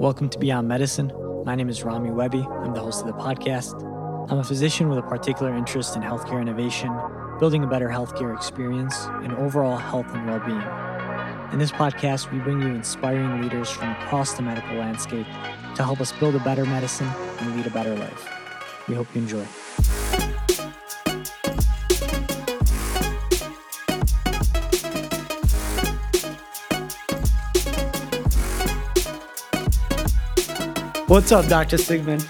Welcome to Beyond Medicine. My name is Rami Webby. I'm the host of the podcast. I'm a physician with a particular interest in healthcare innovation, building a better healthcare experience, and overall health and well being. In this podcast, we bring you inspiring leaders from across the medical landscape to help us build a better medicine and lead a better life. We hope you enjoy. What's up, Dr. Sigman?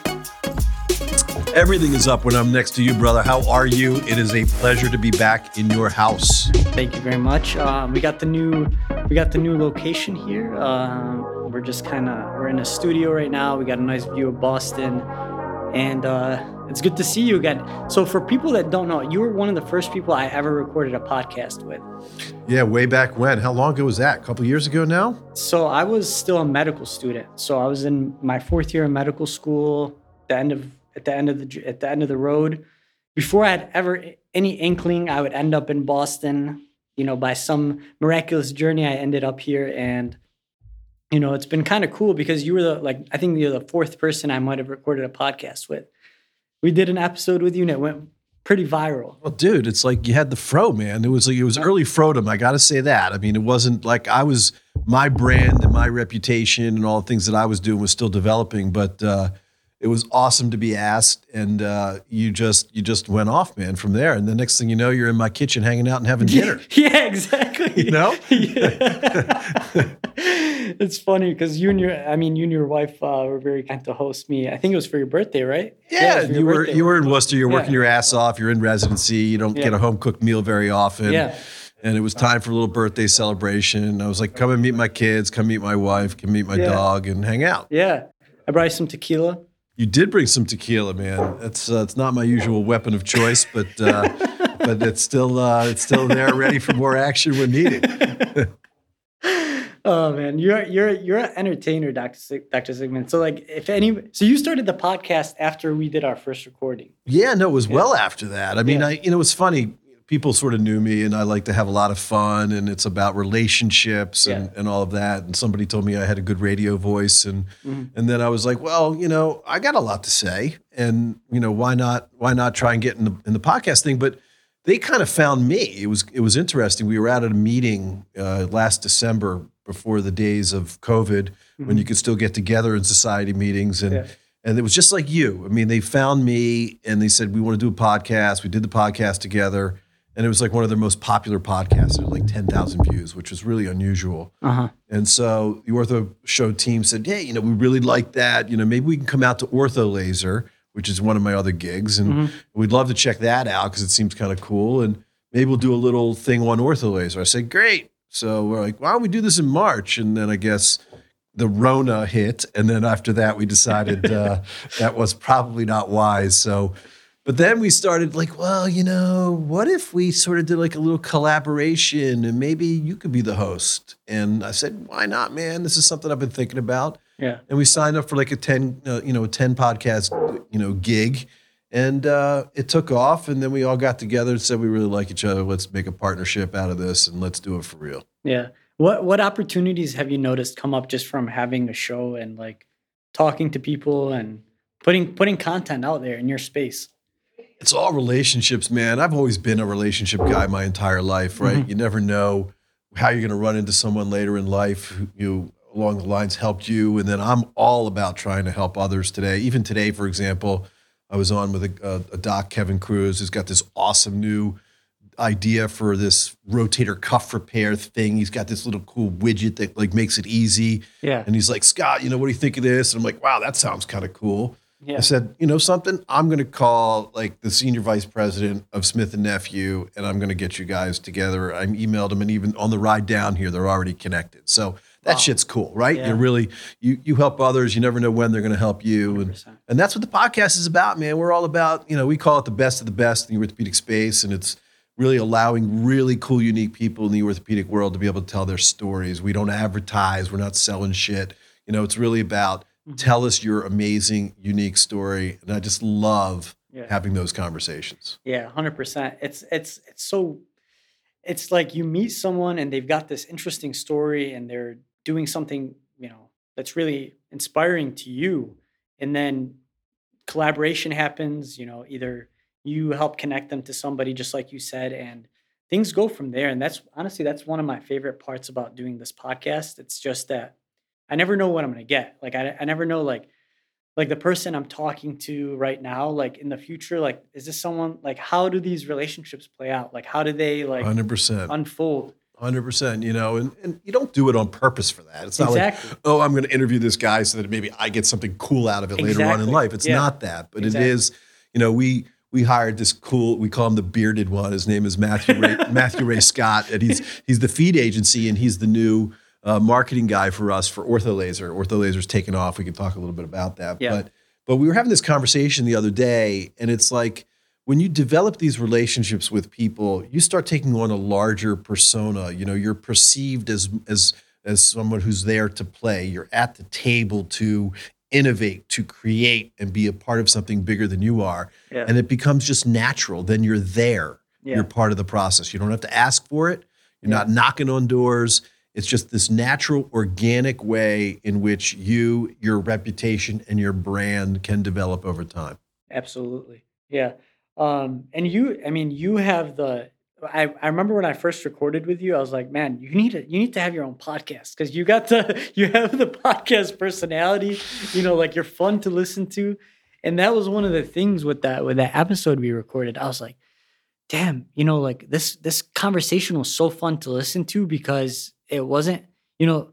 Everything is up when I'm next to you, brother. How are you? It is a pleasure to be back in your house. Thank you very much. Um, we got the new we got the new location here. Um, we're just kind of we're in a studio right now. We got a nice view of Boston, and uh, it's good to see you again. So for people that don't know, you were one of the first people I ever recorded a podcast with. Yeah, way back when. How long ago was that? A couple years ago now? So I was still a medical student. So I was in my fourth year of medical school. The end of at the end of the at the end of the road. Before I had ever any inkling I would end up in Boston, you know, by some miraculous journey, I ended up here, and you know, it's been kind of cool because you were the like I think you're the fourth person I might have recorded a podcast with. We did an episode with you, and it went pretty viral. Well, dude, it's like you had the fro, man. It was like it was early frodom. I got to say that. I mean, it wasn't like I was my brand and my reputation and all the things that I was doing was still developing, but. uh it was awesome to be asked and uh, you just you just went off man from there. And the next thing you know you're in my kitchen hanging out and having dinner. yeah exactly. You know? It's funny because you and your i mean you and your wife uh, were very kind to host me. I think it was for your birthday right? Yeah, yeah you were you were in worcester. You're yeah. working your ass off. You're in residency. You don't yeah. get a home cooked meal very often. Yeah. And it was time for a little birthday celebration. I was like, "Come and meet my kids. Come meet my wife. Come meet my dog, and hang out." Yeah, I brought you some tequila. You did bring some tequila, man. It's uh, it's not my usual weapon of choice, but uh, but it's still uh, it's still there, ready for more action when needed. oh man, you're you're you're an entertainer, Doctor Doctor Sigman. So like, if any, so you started the podcast after we did our first recording. Yeah, no, it was yeah. well after that. I mean, yeah. I you know, it's funny people sort of knew me and I like to have a lot of fun and it's about relationships and, yeah. and all of that. And somebody told me I had a good radio voice and mm-hmm. and then I was like, well, you know, I got a lot to say. And, you know, why not why not try and get in the in the podcast thing? But they kind of found me. It was it was interesting. We were out at a meeting uh, last December before the days of COVID mm-hmm. when you could still get together in society meetings and yeah. And it was just like you. I mean, they found me and they said, We want to do a podcast. We did the podcast together and it was like one of their most popular podcasts. It had like 10,000 views, which was really unusual. Uh-huh. And so the Ortho Show team said, hey, you know, we really like that. You know, maybe we can come out to Ortho Laser, which is one of my other gigs. And mm-hmm. we'd love to check that out because it seems kind of cool. And maybe we'll do a little thing on Ortho Laser. I said, great. So we're like, why don't we do this in March? And then I guess the Rona hit. And then after that, we decided uh, that was probably not wise. So but then we started like, well, you know, what if we sort of did like a little collaboration and maybe you could be the host? And I said, why not, man? This is something I've been thinking about. Yeah. And we signed up for like a 10, uh, you know, a 10 podcast, you know, gig. And uh, it took off. And then we all got together and said, we really like each other. Let's make a partnership out of this and let's do it for real. Yeah. What, what opportunities have you noticed come up just from having a show and like talking to people and putting, putting content out there in your space? It's all relationships, man. I've always been a relationship guy my entire life, right? Mm-hmm. You never know how you're going to run into someone later in life who you along the lines helped you, and then I'm all about trying to help others today. Even today, for example, I was on with a, a, a doc, Kevin Cruz, who's got this awesome new idea for this rotator cuff repair thing. He's got this little cool widget that like makes it easy. Yeah. And he's like, Scott, you know, what do you think of this? And I'm like, wow, that sounds kind of cool. Yeah. I said, you know something? I'm going to call like the senior vice president of Smith and Nephew, and I'm going to get you guys together. I emailed them, and even on the ride down here, they're already connected. So that wow. shit's cool, right? Yeah. You really you you help others. You never know when they're going to help you, and 100%. and that's what the podcast is about, man. We're all about you know we call it the best of the best in the orthopedic space, and it's really allowing really cool, unique people in the orthopedic world to be able to tell their stories. We don't advertise. We're not selling shit. You know, it's really about Mm-hmm. Tell us your amazing, unique story. And I just love yeah. having those conversations. Yeah, hundred percent. It's it's it's so it's like you meet someone and they've got this interesting story and they're doing something, you know, that's really inspiring to you. And then collaboration happens, you know, either you help connect them to somebody just like you said and things go from there and that's honestly that's one of my favorite parts about doing this podcast. It's just that I never know what I'm to get. Like I I never know like like the person I'm talking to right now, like in the future, like is this someone like how do these relationships play out? Like how do they like 100%. unfold? Hundred percent, you know, and, and you don't do it on purpose for that. It's not Exactly. like, oh, I'm going to interview this guy so that maybe I get something cool out of it later on in life. It's Yeah. not that, but Exactly. it is. You know, we we hired this cool. We call him the bearded one. His name is Matthew Ray, Matthew Ray Scott, and he's he's the feed agency, and he's the new uh, marketing guy for us for Ortholaser. Ortholaser's taken off. We can talk a little bit about that, Yeah. but but we were having this conversation the other day, and it's like when you develop these relationships with people, you start taking on a larger persona. You know, you're perceived as as as someone who's there to play. You're at the table to innovate, to create, and be a part of something bigger than you are. Yeah. And it becomes just natural. Then you're there. Yeah. You're part of the process. You don't have to ask for it. You're Yeah. not knocking on doors. It's just this natural, organic way in which you, your reputation, and your brand can develop over time. Absolutely. Yeah. Um, and you, I mean, you have the, I, I remember when I first recorded with you, I was like, man, you need to, you need to have your own podcast because you got the, you have the podcast personality, you know, like you're fun to listen to. And that was one of the things with that, with that episode we recorded. I was like, damn, you know, like this, this conversation was so fun to listen to because it wasn't, you know,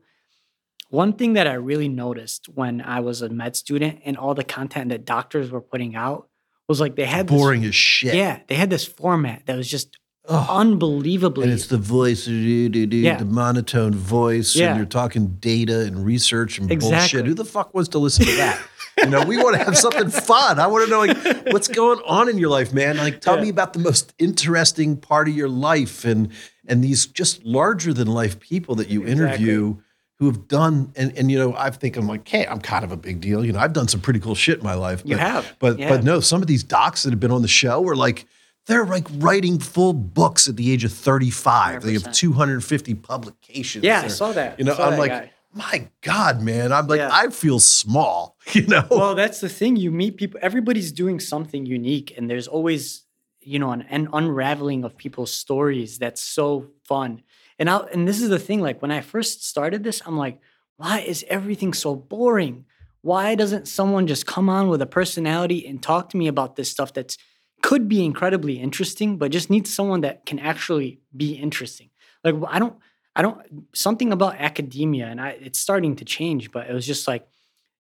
one thing that I really noticed when I was a med student and all the content that doctors were putting out was like they had this- Boring as shit. yeah, they had this format that was just unbelievably. And it's the voice, do, do, do, Yeah. the monotone voice, Yeah. and you're talking data and research and Exactly. bullshit. Who the fuck wants to listen to that? you know, we want to have something fun. I want to know like what's going on in your life, man. Like, tell Yeah. me about the most interesting part of your life, and and these just larger than life people that you interview who have done. And and you know, I think I'm like, hey, I'm kind of a big deal. You know, I've done some pretty cool shit in my life. You but, have. but Yeah. but no, some of these docs that have been on the show were like. They're like writing full books at the age of 35. They have 250 publications. yeah, I saw that. You know, I'm like, guy. my God, man. I'm like, Yeah. I feel small, you know? well, that's the thing. You meet people. Everybody's doing something unique, and there's always, you know, an, an unraveling of people's stories. That's so fun. And I and this is the thing. Like when I first started this, I'm like, why is everything so boring? Why doesn't someone just come on with a personality and talk to me about this stuff that's could be incredibly interesting, but just needs someone that can actually be interesting. Like I don't, I don't something about academia, and I it's starting to change, but it was just like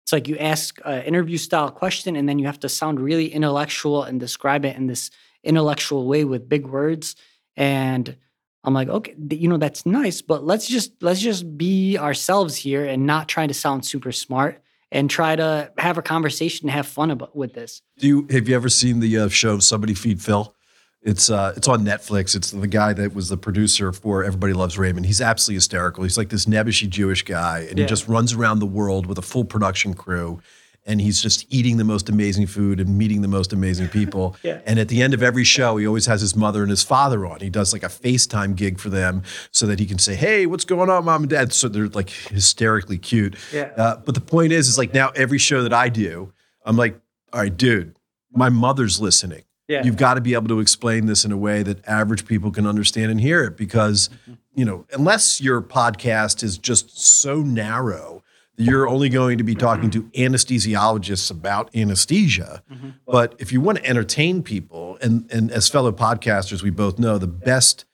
it's like you ask an interview style question, and then you have to sound really intellectual and describe it in this intellectual way with big words. And I'm like, okay, you know that's nice, but let's just let's just be ourselves here and not try to sound super smart and try to have a conversation and have fun about with this. Do you have you ever seen the uh, show Somebody Feed Phil? It's uh, it's on Netflix. It's the guy that was the producer for Everybody Loves Raymond. He's absolutely hysterical. He's like this nebbishy Jewish guy, and Yeah. he just runs around the world with a full production crew, and he's just eating the most amazing food and meeting the most amazing people. Yeah. And at the end of every show, he always has his mother and his father on. He does like a FaceTime gig for them so that he can say, "Hey, what's going on, mom and dad?" So they're like hysterically cute. Yeah. Uh, but the point is, is like now every show that I do, I'm like, all right, dude, my mother's listening. Yeah. You've got to be able to explain this in a way that average people can understand and hear it because, Mm-hmm. you know, unless your podcast is just so narrow, you're only going to be talking to anesthesiologists about anesthesia. Mm-hmm. But if you want to entertain people, and, and as fellow podcasters, we both know the best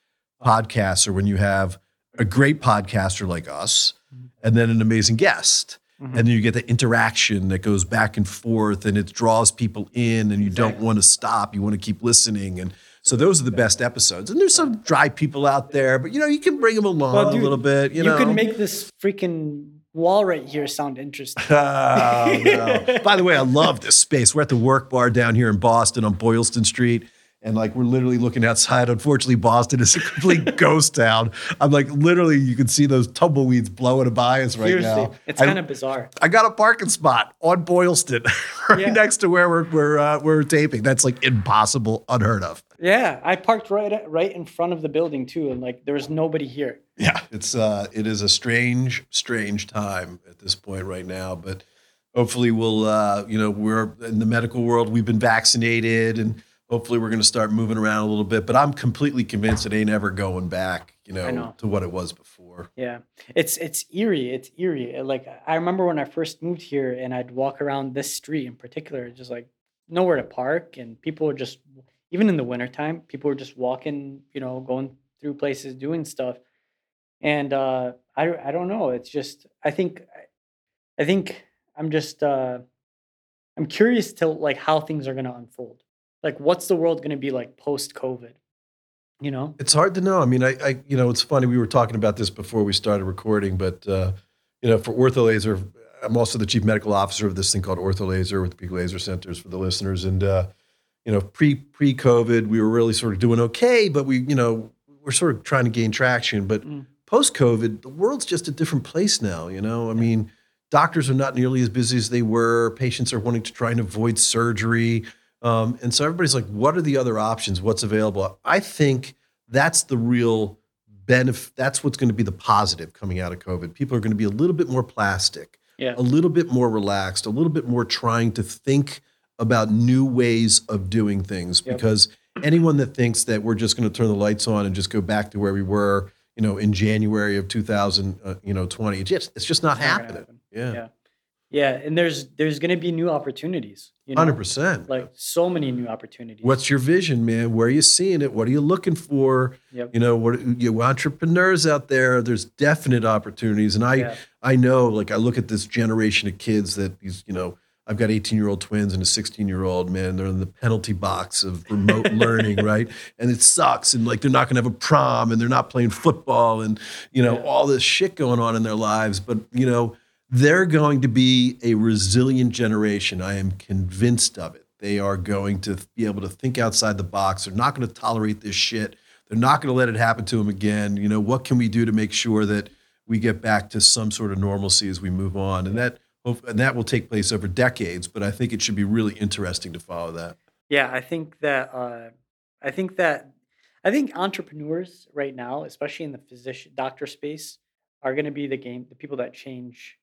podcasts are when you have a great podcaster like us and then an amazing guest. And then you get the interaction that goes back and forth and it draws people in and you don't want to stop. You want to keep listening. And so those are the best episodes. And there's some dry people out there, but you know, you can bring them along Well, a little bit. You, You, know, can make this freaking wall right here sound interesting. Oh, no. By the way, I love this space. We're at the work bar down here in Boston on Boylston Street. And like we're literally looking outside. Unfortunately, Boston is a complete ghost town. I'm like literally, you can see those tumbleweeds blowing by us right Seriously, now. it's kind of bizarre. I got a parking spot on Boylston, right Yeah. next to where we're we're uh, we're taping. That's like impossible, unheard of. Yeah, I parked right at, right in front of the building too, and like there was nobody here. Yeah, it's uh, it is a strange, strange time at this point right now, but hopefully we'll, uh, you know, we're in the medical world. We've been vaccinated, and hopefully we're going to start moving around a little bit. But I'm completely convinced it ain't ever going back, you know, know. to what it was before. Yeah, it's it's eerie. It's eerie. Like I remember when I first moved here, and I'd walk around this street in particular, just like nowhere to park, and people were just even in the wintertime, people were just walking, you know, going through places, doing stuff. And uh, I, I don't know. It's just, I think, I think I'm just, uh, I'm curious to like how things are going to unfold. Like, what's the world going to be like post COVID? You know, it's hard to know. I mean, I, I, you know, it's funny. We were talking about this before we started recording, but uh, you know, for OrthoLaser, I'm also the chief medical officer of this thing called OrthoLaser with the Peak Laser Centers for the listeners, and uh, you know, pre pre COVID, we were really sort of doing okay, but we, you know, we're sort of trying to gain traction. But mm. post COVID, the world's just a different place now. You know, I mean, doctors are not nearly as busy as they were. Patients are wanting to try and avoid surgery, um, and so everybody's like, "What are the other options? What's available?" I think that's the real benefit. That's what's going to be the positive coming out of COVID. People are going to be a little bit more plastic, yeah. a little bit more relaxed, a little bit more trying to think about new ways of doing things yep. because anyone that thinks that we're just going to turn the lights on and just go back to where we were, you know, in January of 2000, uh, you know, 20, it's just, it's just not it's happening. Happen. Yeah. yeah. Yeah, and there's there's going to be new opportunities. Hundred percent. Like so many new opportunities. What's your vision, man? Where are you seeing it? What are you looking for? Yep. You know, what you entrepreneurs out there? There's definite opportunities, and I yeah. I know. Like I look at this generation of kids that these you know I've got 18 year old twins and a 16 year old man. They're in the penalty box of remote learning, right? And it sucks. And like they're not going to have a prom and they're not playing football and, you know, yeah. all this shit going on in their lives. But, you know, they're going to be a resilient generation. I am convinced of it. They are going to be able to think outside the box. They're not going to tolerate this shit. They're not going to let it happen to them again. You know, what can we do to make sure that we get back to some sort of normalcy as we move on? And that, and that will take place over decades. But I think it should be really interesting to follow that. Yeah, I think that uh, I think that I think entrepreneurs right now, especially in the physician doctor space, are going to be the game the people that change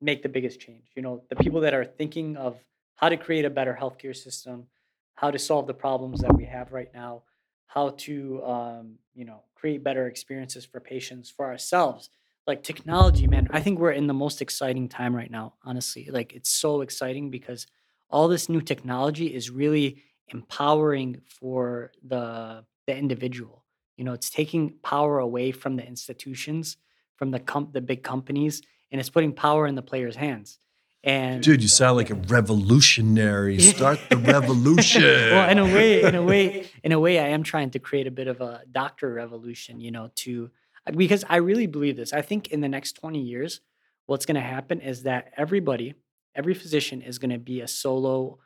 make the biggest change. You know, the people that are thinking of how to create a better healthcare system, how to solve the problems that we have right now, how to um, you know create better experiences for patients for ourselves like technology, man, I think we're in the most exciting time right now, honestly. Like it's so exciting because all this new technology is really empowering for the the individual. You know, it's taking power away from the institutions, from the com- the big companies, and it's putting power in the players' hands. And dude, you sound like a revolutionary. Start the revolution. well, in a way, in a way, in a way, I am trying to create a bit of a doctor revolution. You know, to because I really believe this. I think in the next 20 years, what's going to happen is that everybody, every physician is going to be a solo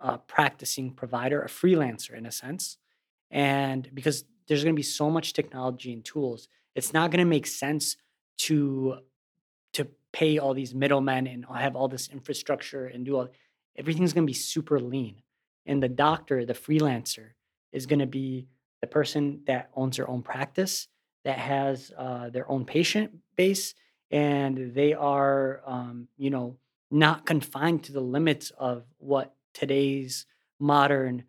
uh, practicing provider, a freelancer in a sense. And because there's going to be so much technology and tools, it's not going to make sense to to pay all these middlemen and have all this infrastructure and do all everything's going to be super lean. And the doctor, the freelancer, is going to be the person that owns their own practice that has uh, their own patient base and they are um, you know not confined to the limits of what today's modern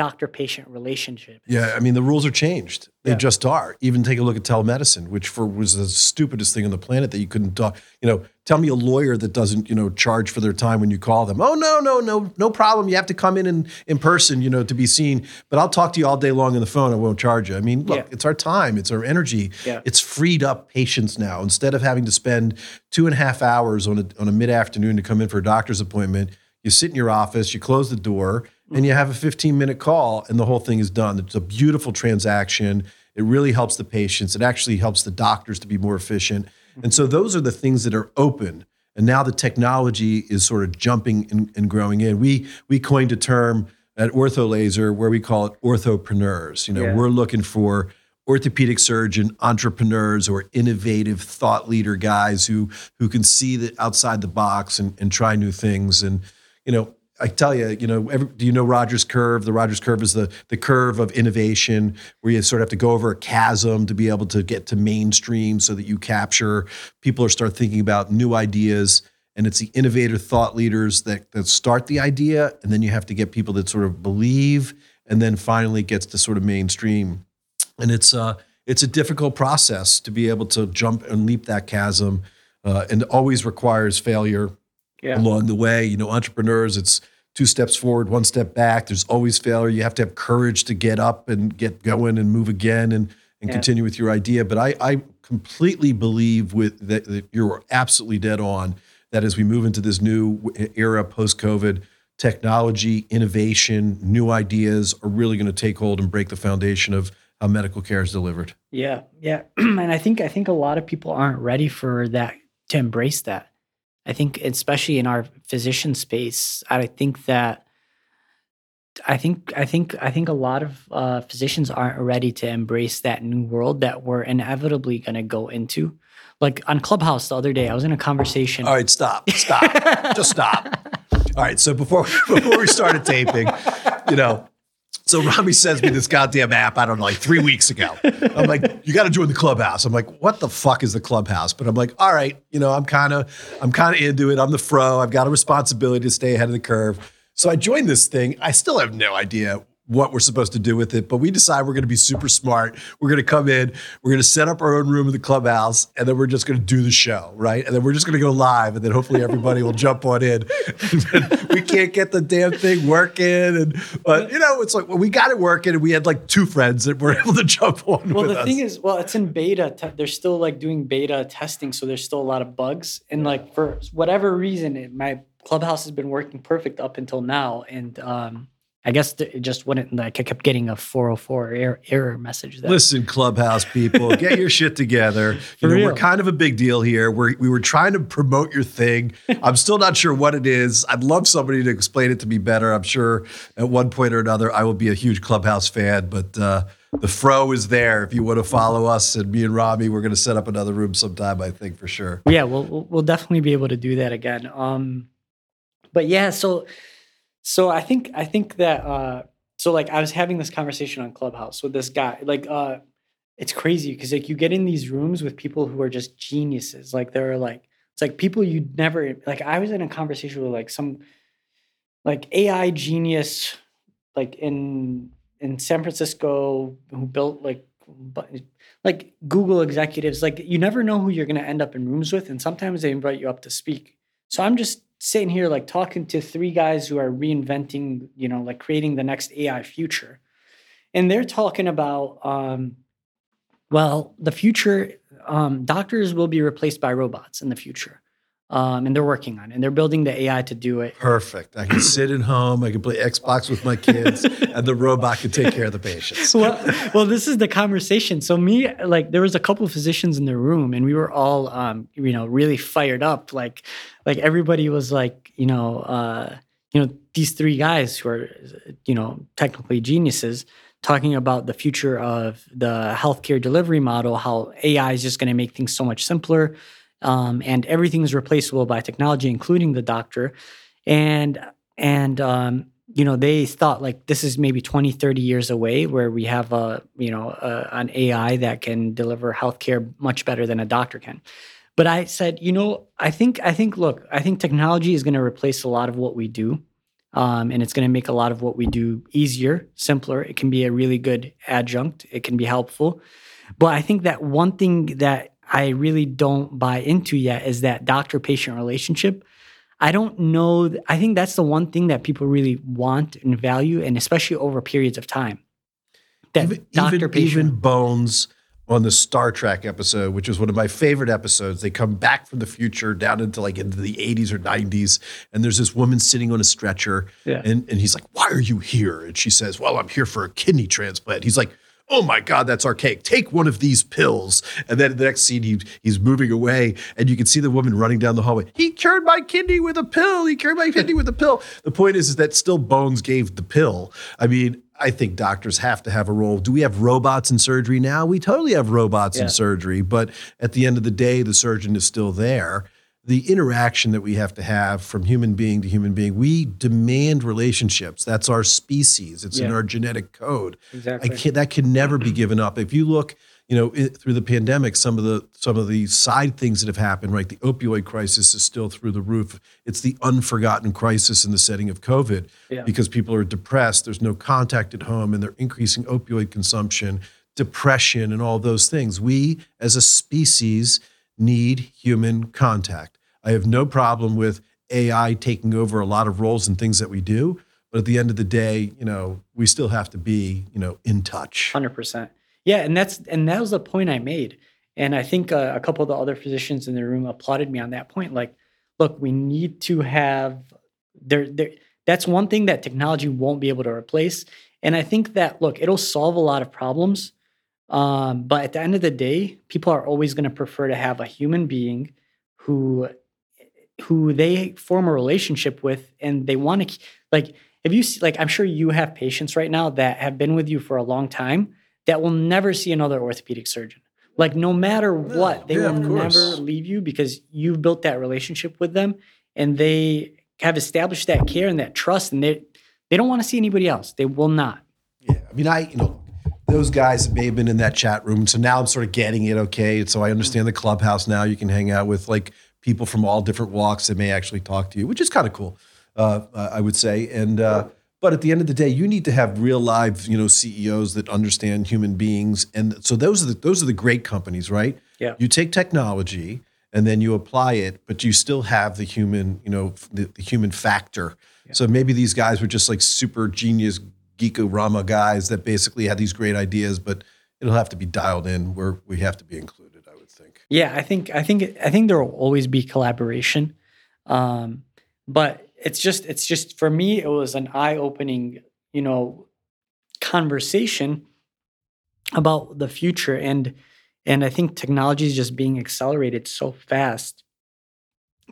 doctor patient relationship. Yeah, I mean the rules are changed. They yeah. just are. Even take a look at telemedicine, which for was the stupidest thing on the planet that you couldn't talk. You know, tell me a lawyer that doesn't you know charge for their time when you call them. Oh no no no no problem. You have to come in in, in person, you know, to be seen. But I'll talk to you all day long on the phone. I won't charge you. I mean, look, yeah. it's our time. It's our energy. Yeah. It's freed up patients now. Instead of having to spend two and a half hours on a on a mid afternoon to come in for a doctor's appointment, you sit in your office. You close the door and you have a 15 minute call and the whole thing is done. It's a beautiful transaction. It really helps the patients. It actually helps the doctors to be more efficient. And so those are the things that are open. And now the technology is sort of jumping and, and growing in. We we coined a term at OrthoLaser where we call it orthopreneurs. You know, yeah. we're looking for orthopedic surgeon entrepreneurs or innovative thought leader guys who who can see the outside the box and, and try new things. And you know, I tell you, you know, every, do you know Rogers curve? The Rogers curve is the the curve of innovation, where you sort of have to go over a chasm to be able to get to mainstream, so that you capture people or start thinking about new ideas. And it's the innovator thought leaders that that start the idea, and then you have to get people that sort of believe, and then finally gets to sort of mainstream. And it's uh it's a difficult process to be able to jump and leap that chasm, uh, and always requires failure Yeah. along the way. You know, entrepreneurs, it's two steps forward, one step back. There's always failure. You have to have courage to get up and get going and move again and and Yeah. continue with your idea. But I, I completely believe with that, that you're absolutely dead on that as we move into this new era post COVID, technology, innovation, new ideas are really going to take hold and break the foundation of how medical care is delivered. Yeah, yeah, and I think I think a lot of people aren't ready for that to embrace that. I think, especially in our physician space, I think that I think I think I think a lot of uh, physicians aren't ready to embrace that new world that we're inevitably going to go into. Like on Clubhouse the other day, I was in a conversation. All right, stop, stop, just stop. All right, so before before we started taping, you know, so Rami sends me this goddamn app. I don't know, like three weeks ago. I'm like, you got to join the clubhouse. I'm like, what the fuck is the clubhouse? But I'm like, all right, you know, I'm kind of I'm kind of into it. I'm the fro. I've got a responsibility to stay ahead of the curve. So I joined this thing. I still have no idea what we're supposed to do with it, but we decide we're going to be super smart. We're going to come in, we're going to set up our own room in the clubhouse, and then we're just going to do the show, right? And then we're just going to go live, and then hopefully everybody will jump on in. we can't get the damn thing working, and but you know, it's like well, we got it working, and we had like two friends that were able to jump on. Well, the us. thing is, well, it's in beta. Te- they're still like doing beta testing, so there's still a lot of bugs. And like for whatever reason, it, my clubhouse has been working perfect up until now. And um, I guess it just wouldn't like I kept getting a 404 error, error message. That, Listen, clubhouse people, get your shit together. You know, real. we're kind of a big deal here. We're, we were trying to promote your thing. I'm still not sure what it is. I'd love somebody to explain it to me better. I'm sure at one point or another I will be a huge clubhouse fan, but uh, the fro is there. If you want to follow us and me and Rami, we're going to set up another room sometime, I think, for sure. yeah, we'll we'll we'll definitely be able to do that again. Um, but yeah, so so I think I think that uh, so like I was having this conversation on Clubhouse with this guy. Like, uh, it's crazy because like you get in these rooms with people who are just geniuses. Like they're like it's like people you'd never like. I was in a conversation with like some like AI genius, like in in San Francisco, who built like like Google executives. Like you never know who you're going to end up in rooms with, and sometimes they invite you up to speak. So I'm just sitting here like talking to three guys who are reinventing, you know, like creating the next AI future. And they're talking about um well, the future um doctors will be replaced by robots in the future. Um, and they're working on it and they're building the AI to do it. Perfect. I can sit at home. I can play Xbox with my kids, and the robot can take care of the patients. well, well, this is the conversation. So me, like, there was a couple of physicians in the room, and we were all, um, you know, really fired up. Like, like everybody was like, you know, uh, you know, these three guys who are, you know, technically geniuses, talking about the future of the healthcare delivery model, how AI is just going to make things so much simpler, um, and everything is replaceable by technology, including the doctor, and and um, you know they thought like this is maybe 20 30 years away where we have a you know a, an ai that can deliver healthcare much better than a doctor can. But i said you know i think i think look i think technology is going to replace a lot of what we do um, and it's going to make a lot of what we do easier simpler. It can be a really good adjunct. It can be helpful. But i think that one thing that i really don't buy into yet is that doctor patient relationship I don't know. I think that's the one thing that people really want and value, and especially over periods of time. That even, doctor patient. even Bones on the Star Trek episode, which was one of my favorite episodes. They come back from the future down into like into the 80s or 90s, and there's this woman sitting on a stretcher, Yeah. and, and he's like, Why are you here? And she says, Well, I'm here for a kidney transplant. He's like, Oh my God, that's archaic. Take one of these pills. And then the next scene, he, he's moving away, and you can see the woman running down the hallway. He cured my kidney with a pill. He cured my kidney with a pill. The point is, is that still Bones gave the pill. I mean, I think doctors have to have a role. Do we have robots in surgery now? We totally have robots Yeah. in surgery, but at the end of the day, the surgeon is still there. The interaction that we have to have from human being to human being. We demand relationships. That's our species. It's in our genetic code. Exactly. I can't, that can never be given up. If you look, you know, it, through the pandemic, some of the some of the side things that have happened, right? The opioid crisis is still through the roof. It's the unforgotten crisis in the setting of COVID Yeah. because people are depressed. There's no contact at home, and they're increasing opioid consumption, depression, and all those things. We, as a species, need human contact. I have no problem with AI taking over a lot of roles and things that we do. But at the end of the day, you know, we still have to be, you know, in touch. Hundred percent. Yeah, and that's and that was the point I made. And I think uh, a couple of the other physicians in the room applauded me on that point. Like, look, we need to have there. There. That's one thing that technology won't be able to replace. And I think that look, it'll solve a lot of problems. Um, but at the end of the day, people are always going to prefer to have a human being who who they form a relationship with and they want to like if you see like i'm sure you have patients right now that have been with you for a long time that will never see another orthopedic surgeon. Like no matter what they yeah, will never leave you because you've built that relationship with them and they have established that care and that trust and they they don't want to see anybody else. They will not. Yeah. I mean, I, you know, those guys may have been in that chat room. So now I'm sort of getting it. Okay. So I understand the clubhouse now. You can hang out with like people from all different walks that may actually talk to you, which is kind of cool, uh, I would say. And, uh, but at the end of the day, you need to have real live, you know, CEOs that understand human beings. And so those are the, those are the great companies, right? Yeah. You take technology and then you apply it, but you still have the human, you know, the, the human factor. So maybe these guys were just like super genius geekorama guys that basically had these great ideas, but it'll have to be dialed in. Where we have to be included, I would think. Yeah, I think I think I think there will always be collaboration, um, but it's just it's just for me it was an eye opening you know conversation about the future. And and I think technology is just being accelerated so fast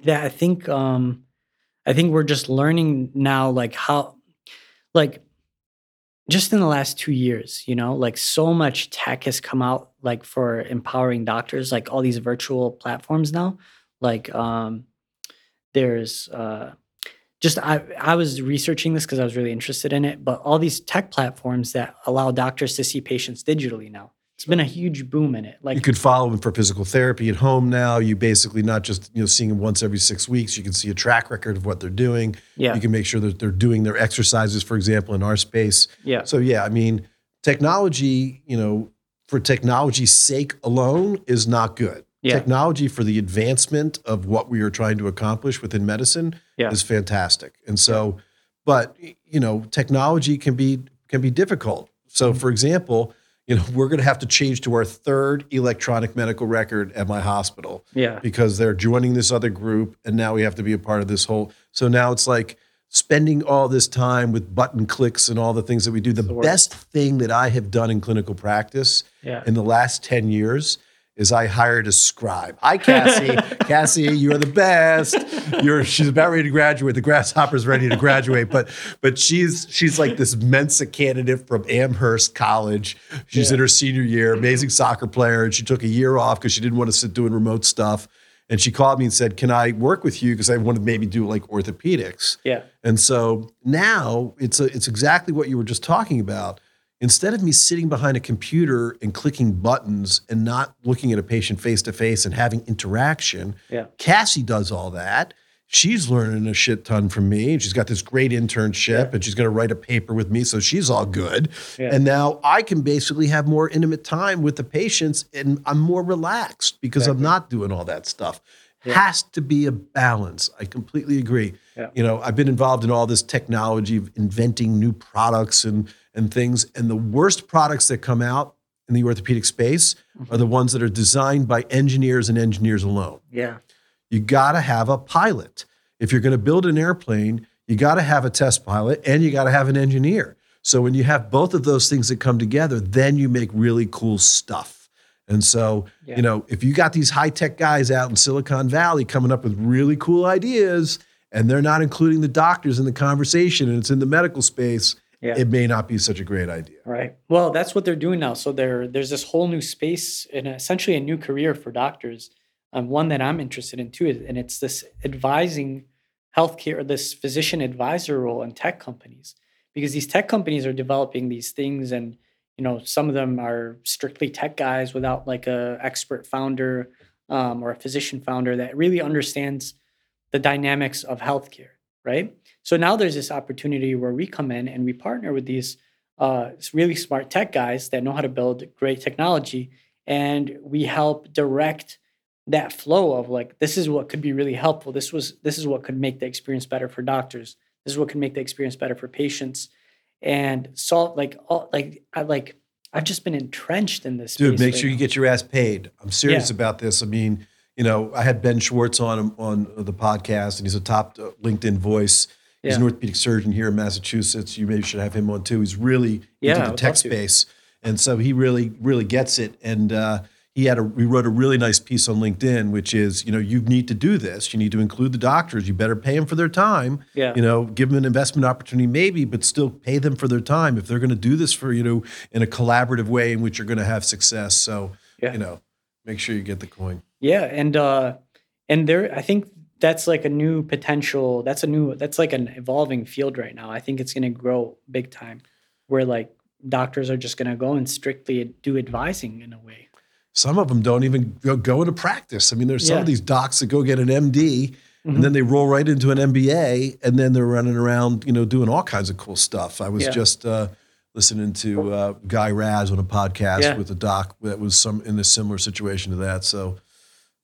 that I think um, I think we're just learning now like how like just in the last two years, you know, like so much tech has come out like for empowering doctors, like all these virtual platforms now. Like um there's uh just I I was researching this because I was really interested in it, but all these tech platforms that allow doctors to see patients digitally now. It's been a huge boom in it. Like you could follow them for physical therapy at home now. You basically not just you know seeing them once every six weeks. You can see a track record of what they're doing. yeah, You can make sure that they're doing their exercises, for example, in our space. yeah, So yeah, I mean, technology, you know, for technology's sake alone is not good. Yeah. Technology for the advancement of what we are trying to accomplish within medicine Yeah. is fantastic. And so, but you know, technology can be can be difficult. So, Mm-hmm. for example, you know, we're going to have to change to our third electronic medical record at my hospital. Yeah, because they're joining this other group and now we have to be a part of this whole so now it's like spending all this time with button clicks and all the things that we do. The best thing that i have done in clinical practice yeah. in the last 10 years is i hired a scribe. Hi cassie. Cassie you're the best. You're she's about ready to graduate. The grasshopper's ready to graduate. But but she's she's like this mensa candidate from amherst college. She's Yeah. in her senior year amazing soccer player. And she took a year off because she didn't want to sit doing remote stuff. And she called me and said can i work with you? Because i want to maybe do like orthopedics. Yeah. and so now it's a, it's exactly what you were just talking about. Instead of me sitting behind a computer and clicking buttons and not looking at a patient face to face and having interaction, Yeah. Cassie does all that. She's learning a shit ton from me. and She's got this great internship and she's going to write a paper with me. So she's all good. Yeah. And now I can basically have more intimate time with the patients and I'm more relaxed because I'm not doing all that stuff. Yeah. Has to be a balance. I completely agree. Yeah. You know, I've been involved in all this technology of inventing new products and and things. And the worst products that come out in the orthopedic space Mm-hmm. are the ones that are designed by engineers and engineers alone. Yeah. You got to have a pilot. If you're going to build an airplane, you got to have a test pilot and you got to have an engineer. So when you have both of those things that come together, then you make really cool stuff. And so, Yeah. you know, if you got these high tech guys out in Silicon Valley coming up with really cool ideas and they're not including the doctors in the conversation and it's in the medical space, Yeah. it may not be such a great idea. Right. Well, that's what they're doing now. So there, there's this whole new space and essentially a new career for doctors um, one that I'm interested in too, and it's this advising healthcare, this physician advisor role in tech companies, because these tech companies are developing these things, and you know some of them are strictly tech guys without like a expert founder um, or a physician founder that really understands the dynamics of healthcare, right? So now there's this opportunity where we come in and we partner with these uh, really smart tech guys that know how to build great technology, and we help direct that flow of like this is what could be really helpful. This was this is what could make the experience better for doctors. This is what could make the experience better for patients, and solve like all like I like I've just been entrenched in this. Dude, make sure you get your ass paid. I'm serious yeah. about this. I mean, you know, I had Ben Schwartz on on the podcast, and he's a top uh, LinkedIn voice. He's yeah. an orthopedic surgeon here in Massachusetts. You maybe should have him on too. He's really yeah, into the tech space, and so he really really gets it. And uh, he had a he wrote a really nice piece on LinkedIn, which is you know you need to do this. You need to include the doctors. You better pay them for their time. Yeah. You know, give them an investment opportunity, maybe, but still pay them for their time if they're going to do this for you know in a collaborative way in which you're going to have success. So yeah. you know, make sure you get the coin. Yeah, and uh, and there, I think that's like a new potential. That's a new. That's like an evolving field right now. I think it's going to grow big time, where like doctors are just going to go and strictly do advising in a way some of them don't even go, go into practice. I mean, there's some yeah. of these docs that go get an MD mm-hmm. and then they roll right into an MBA and then they're running around, you know, doing all kinds of cool stuff. I was yeah. just uh, listening to uh, Guy Raz on a podcast yeah. with a doc that was some in a similar situation to that. So,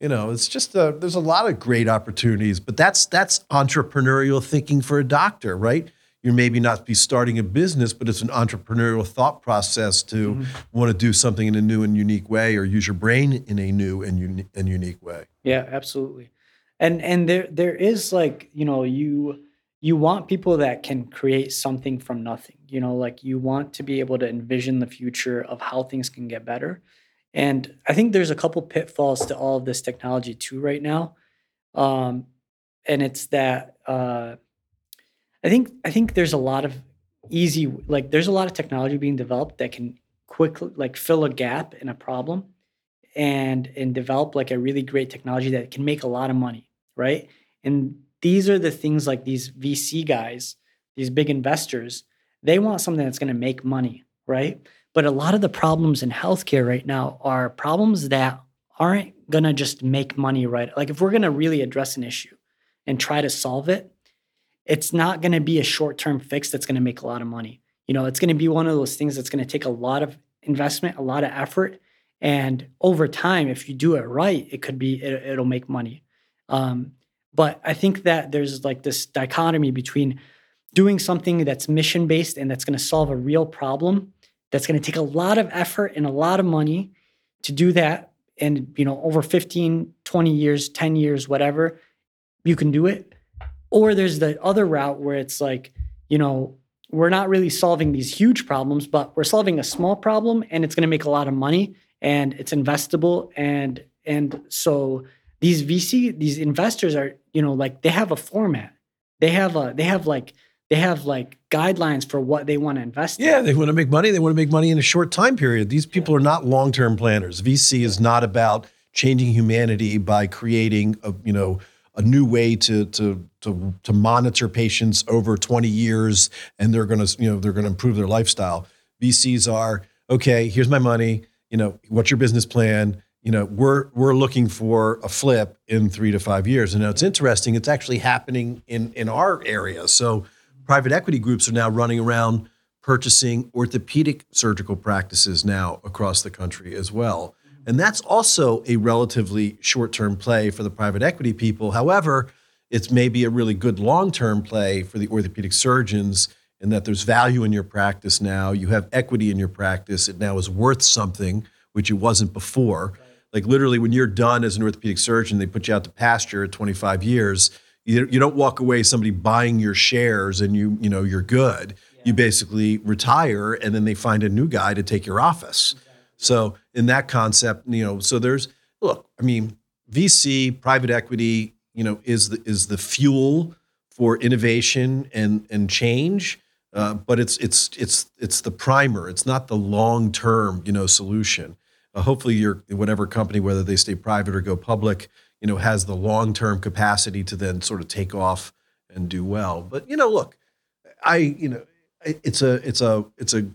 you know, it's just uh, there's a lot of great opportunities, but that's that's entrepreneurial thinking for a doctor, right? you maybe not be starting a business, but it's an entrepreneurial thought process to mm-hmm. want to do something in a new and unique way or use your brain in a new and, uni- and unique way. Yeah, absolutely. And and there there is like, you know, you you want people that can create something from nothing. You know, like you want to be able to envision the future of how things can get better. And I think there's a couple pitfalls to all of this technology too right now. Um, and it's that uh, I think I think there's a lot of easy like there's a lot of technology being developed that can quickly like fill a gap in a problem and and develop like a really great technology that can make a lot of money, right? And these are the things like these VC guys, these big investors, they want something that's going to make money, right? But a lot of the problems in healthcare right now are problems that aren't going to just make money right. Like if we're going to really address an issue and try to solve it, it's not going to be a short term fix that's going to make a lot of money. You know, it's going to be one of those things that's going to take a lot of investment, a lot of effort. And over time, if you do it right, it could be, it, will make money. Um, but I think that there's like this dichotomy between doing something that's mission based and that's going to solve a real problem that's going to take a lot of effort and a lot of money to do that. And you know over 15 20 years 10 years whatever you can do it. Or there's the other route where it's like, you know, we're not really solving these huge problems, but we're solving a small problem and it's going to make a lot of money and it's investable. And and so these VC these investors are, you know, like they have a format. They have a they have like they have like guidelines for what they want to invest yeah, in. they want to make money. They want to make money in a short time period. These people yeah. are not long-term planners. VC is not about changing humanity by creating a, you know, a new way to to to to monitor patients over 20 years and they're going to you know they're going to improve their lifestyle vcs are okay here's my money you know what's your business plan you know we're we're looking for a flip in 3 to 5 years and now it's interesting it's actually happening in in our area so private equity groups are now running around purchasing orthopedic surgical practices now across the country as well and that's also a relatively short term play for the private equity people. However, it's maybe a really good long term play for the orthopedic surgeons in that there's value in your practice now. You have equity in your practice. It now is worth something, which it wasn't before. Like literally, when you're done as an orthopedic surgeon, they put you out to pasture at 25 years. You, you don't walk away somebody buying your shares and you you know you're good. Yeah. You basically retire and then they find a new guy to take your office. So in that concept, you know, so there's look, I mean, VC, private equity, you know, is the is the fuel for innovation and and change. Uh, but it's it's it's it's the primer. It's not the long term, you know, solution. uh, hopefully your whatever company, whether they stay private or go public, you know, has the long term capacity to then sort of take off and do well. But you know, look, I you know, it's a it's a it's a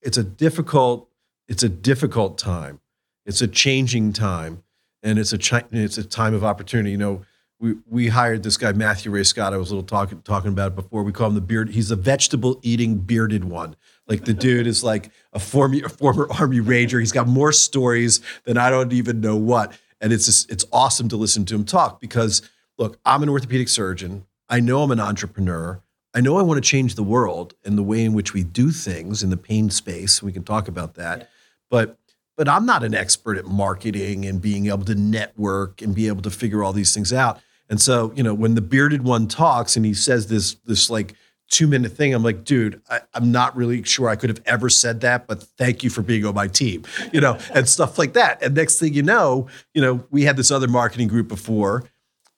it's a difficult it's a difficult time. It's a changing time, and it's a chi- it's a time of opportunity. You know, we we hired this guy Matthew Ray Scott. I was a little talking talking about it before. We call him the beard. He's a vegetable eating bearded one. Like the dude is like a former a former army ranger. He's got more stories than I don't even know what and it's just, it's awesome to listen to him talk because look, I'm an orthopedic surgeon. I know I'm an entrepreneur. I know I want to change the world and the way in which we do things in the pain space. We can talk about that, yeah. but but I'm not an expert at marketing and being able to network and be able to figure all these things out. And so, you know, when the bearded one talks and he says this this like two minute thing. I'm like, dude, I, am not really sure I could have ever said that, but thank you for being on my team, you know, and stuff like that. And next thing you know, you know, we had this other marketing group before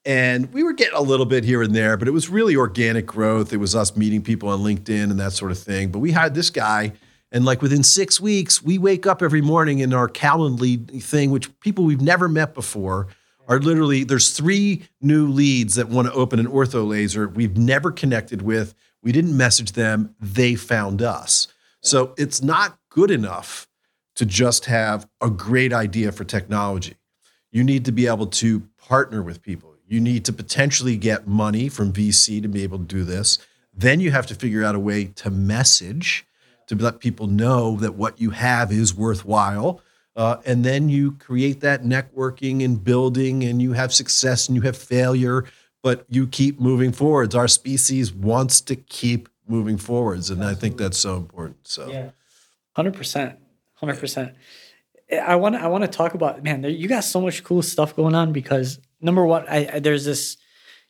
and we were getting a little bit here and there, but it was really organic growth. It was us meeting people on LinkedIn and that sort of thing. But we hired this guy. And like within six weeks, we wake up every morning in our Calendly thing, which people we've never met before are literally there's three new leads that want to open an ortho laser we've never connected with we didn't message them, they found us. So it's not good enough to just have a great idea for technology. You need to be able to partner with people. You need to potentially get money from VC to be able to do this. Then you have to figure out a way to message to let people know that what you have is worthwhile. Uh, and then you create that networking and building, and you have success and you have failure but you keep moving forwards. Our species wants to keep moving forwards, and Absolutely. I think that's so important. So, yeah, hundred percent, hundred percent. I want I want to talk about man. There, you got so much cool stuff going on because number one, I, I there's this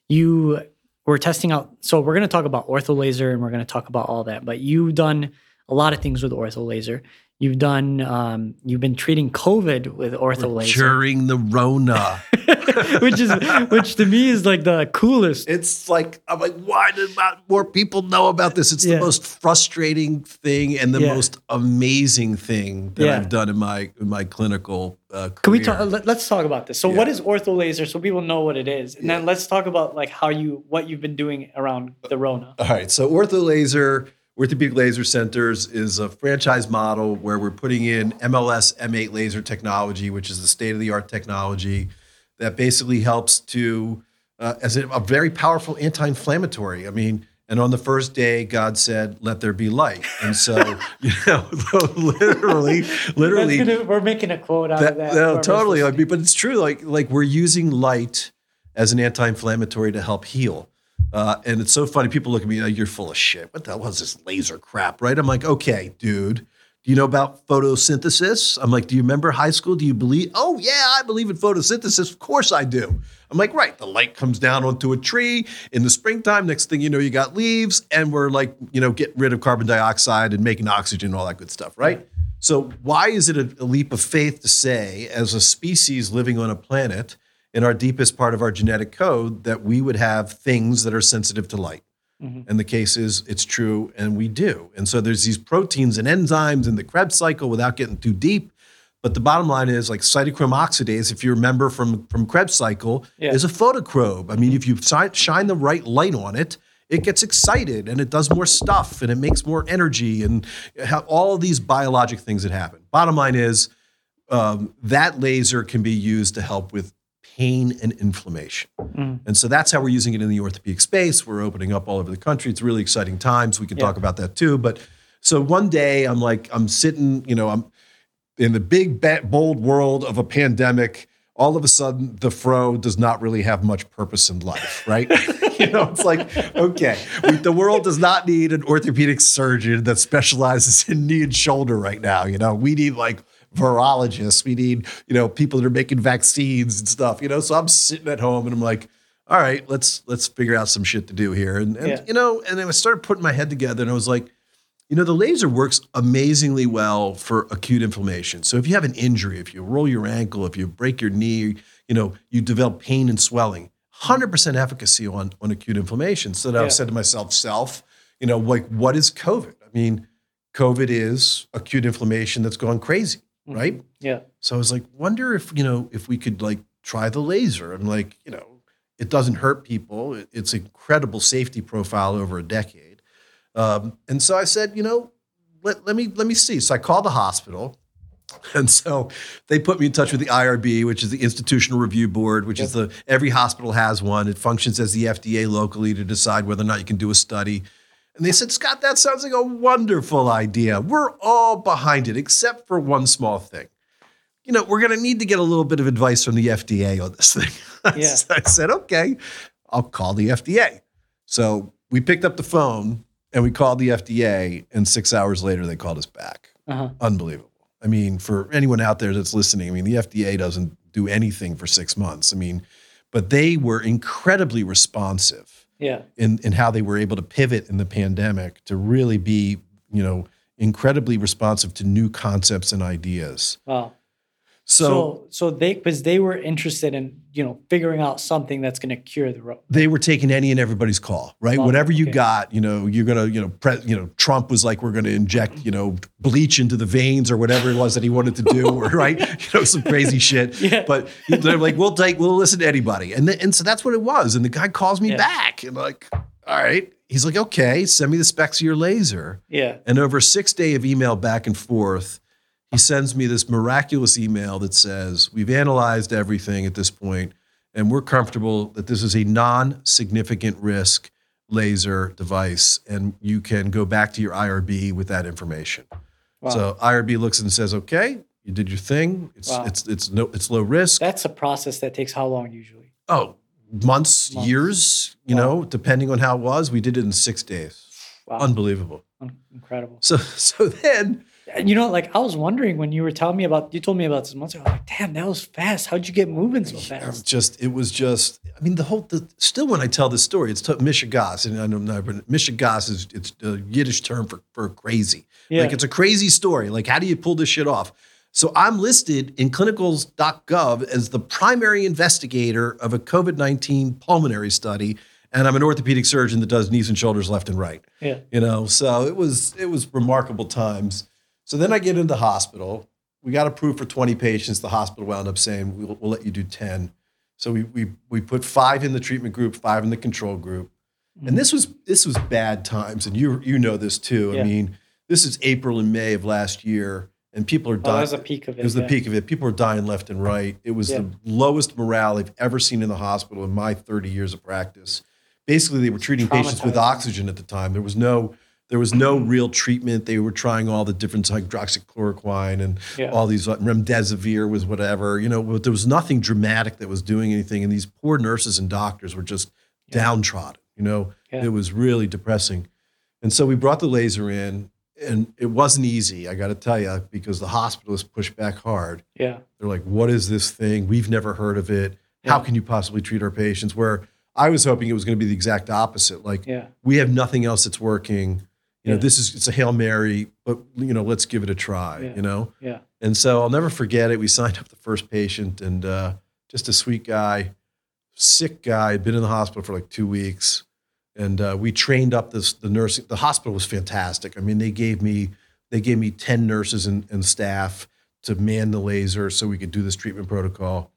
you we're testing out. So we're going to talk about ortho laser and we're going to talk about all that. But you've done a lot of things with ortho laser. You've done um, you've been treating COVID with ortho laser during the Rona. which is which to me is like the coolest. It's like I'm like, why did not more people know about this? It's yeah. the most frustrating thing and the yeah. most amazing thing that yeah. I've done in my in my clinical. Uh, Can we talk? Let, us talk about this. So, what is ortho laser? So people know what it is, and then let's talk about like how you what you've been doing around the Rona. All right. So ortho laser. Orthopedic Laser Centers is a franchise model where we're putting in MLS M8 laser technology, which is the state of the art technology that basically helps to uh, as a, a, very powerful anti-inflammatory. I mean, and on the first day, God said, "Let there be light," and so you know, literally, literally, gonna, we're making a quote out that, of that. No, totally. I mean, but it's true. Like, like we're using light as an anti-inflammatory to help heal. Uh, and it's so funny. People look at me like, "You're full of shit. What the hell is this laser crap?" Right? I'm like, "Okay, dude." Do you know about photosynthesis? I'm like, do you remember high school? Do you believe? Oh, yeah, I believe in photosynthesis. Of course I do. I'm like, right, the light comes down onto a tree in the springtime. Next thing you know, you got leaves, and we're like, you know, getting rid of carbon dioxide and making oxygen and all that good stuff, right? So, why is it a, a leap of faith to say, as a species living on a planet, in our deepest part of our genetic code, that we would have things that are sensitive to light? Mm-hmm. And the case is, it's true, and we do. And so there's these proteins and enzymes in the Krebs cycle without getting too deep. But the bottom line is, like cytochrome oxidase, if you remember from from Krebs cycle, yeah. is a photochrobe. I mean, if you shine the right light on it, it gets excited and it does more stuff and it makes more energy and all of these biologic things that happen. Bottom line is, um, that laser can be used to help with pain and inflammation. Mm. And so that's how we're using it in the orthopedic space. We're opening up all over the country. It's really exciting times. We can yeah. talk about that too. But so one day I'm like, I'm sitting, you know, I'm in the big, bold world of a pandemic. All of a sudden, the fro does not really have much purpose in life, right? you know, it's like, okay, we, the world does not need an orthopedic surgeon that specializes in knee and shoulder right now. You know, we need like virologists. We need, you know, people that are making vaccines and stuff, you know. So I'm sitting at home and I'm like, all right, let's let's figure out some shit to do here. And, and yeah. you know, and then I started putting my head together and I was like, you know, the laser works amazingly well for acute inflammation. So if you have an injury, if you roll your ankle, if you break your knee, you know, you develop pain and swelling, 100% efficacy on, on acute inflammation. So yeah. I said to myself, self, you know, like, what is COVID? I mean, COVID is acute inflammation that's gone crazy right? Yeah. So I was like, wonder if, you know, if we could like try the laser. And like, you know, it doesn't hurt people. It- It's incredible safety profile over a decade. Um, and so I said, you know, let, let me let me see. So I called the hospital. And so they put me in touch with the IRB, which is the Institutional Review Board, which is the every hospital has one. It functions as the FDA locally to decide whether or not you can do a study. And they said, Scott, that sounds like a wonderful idea. We're all behind it, except for one small thing. You know, we're going to need to get a little bit of advice from the FDA on this thing. Yeah. So I said, okay, I'll call the FDA. So we picked up the phone and we called the FDA, and six hours later, they called us back. Uh-huh. Unbelievable. I mean, for anyone out there that's listening, I mean, the FDA doesn't do anything for six months. I mean, but they were incredibly responsive Yeah. in, in how they were able to pivot in the pandemic to really be, you know, incredibly responsive to new concepts and ideas. Wow. So, So so they because they were interested in you know figuring out something that's going to cure the road. they were taking any and everybody's call, right? Whatever you okay. got, you know, you're gonna, you know, pre- you know, Trump was like, we're gonna inject, you know, bleach into the veins or whatever it was that he wanted to do, or right, you know, some crazy shit. Yeah. But they're like, we'll take, we'll listen to anybody, and th- and so that's what it was. And the guy calls me Yeah. back, and like, all right, he's like, okay, send me the specs of your laser. Yeah. And over a six day of email back and forth, he sends me this miraculous email that says, We've analyzed everything at this point, and we're comfortable that this is a non significant risk laser device, and you can go back to your IRB with that information. Wow. So IRB looks and says, Okay, you did your thing. It's Wow. it's it's no it's low risk. That's a process that takes how long usually? oh, months, Months. years, you Wow. know, depending on how it was. We did it in six days. Wow. Unbelievable. Incredible. So so then you know, like I was wondering when you were telling me about, you told me about this months ago. I was like, damn, that was fast. How'd you get moving so fast? Just it was just I mean the whole the, still when I tell this story it's t- Mishigas and I don't know but Mishigas is it's a Yiddish term for for crazy Yeah. like it's a crazy story like how do you pull this shit off so I'm listed in clinicals.gov as the primary investigator of a COVID-19 pulmonary study and I'm an orthopedic surgeon that does knees and shoulders left and right Yeah. you know so it was it was remarkable times so then i get into the hospital we got approved for 20 patients the hospital wound up saying we'll, we'll let you do 10 so we, we we put five in the treatment group five in the control group mm-hmm. and this was this was bad times and you you know this too Yeah. i mean this is april and may of last year and people are Oh, that dying was the peak of it. it was the yeah. peak of it. People are dying left and right. It was Yeah. the lowest morale I've ever seen in the hospital in my 30 years of practice. Basically, they were treating patients with oxygen at the time. There was no there was no real treatment. They were trying all the different hydroxychloroquine and Yeah. all these uh, remdesivir was whatever, you know, but there was nothing dramatic that was doing anything. And these poor nurses and doctors were just downtrodden, you know. Yeah. It was really depressing. And so we brought the laser in and it wasn't easy, I got to tell you, because the hospitalists pushed back hard. Yeah. They're like, what is this thing? We've never heard of it. How can you possibly treat our patients? Where I was hoping it was going to be the exact opposite. Like, Yeah. we have nothing else that's working. You know, Yeah. this is it's a Hail Mary, but you know, let's give it a try, Yeah. you know? Yeah. And so I'll never forget it. We signed up the first patient and uh, just a sweet guy, sick guy, had been in the hospital for like two weeks. And uh, we trained up this the nursing. The hospital was fantastic. I mean, they gave me they gave me ten nurses and, and staff to man the laser so we could do this treatment protocol.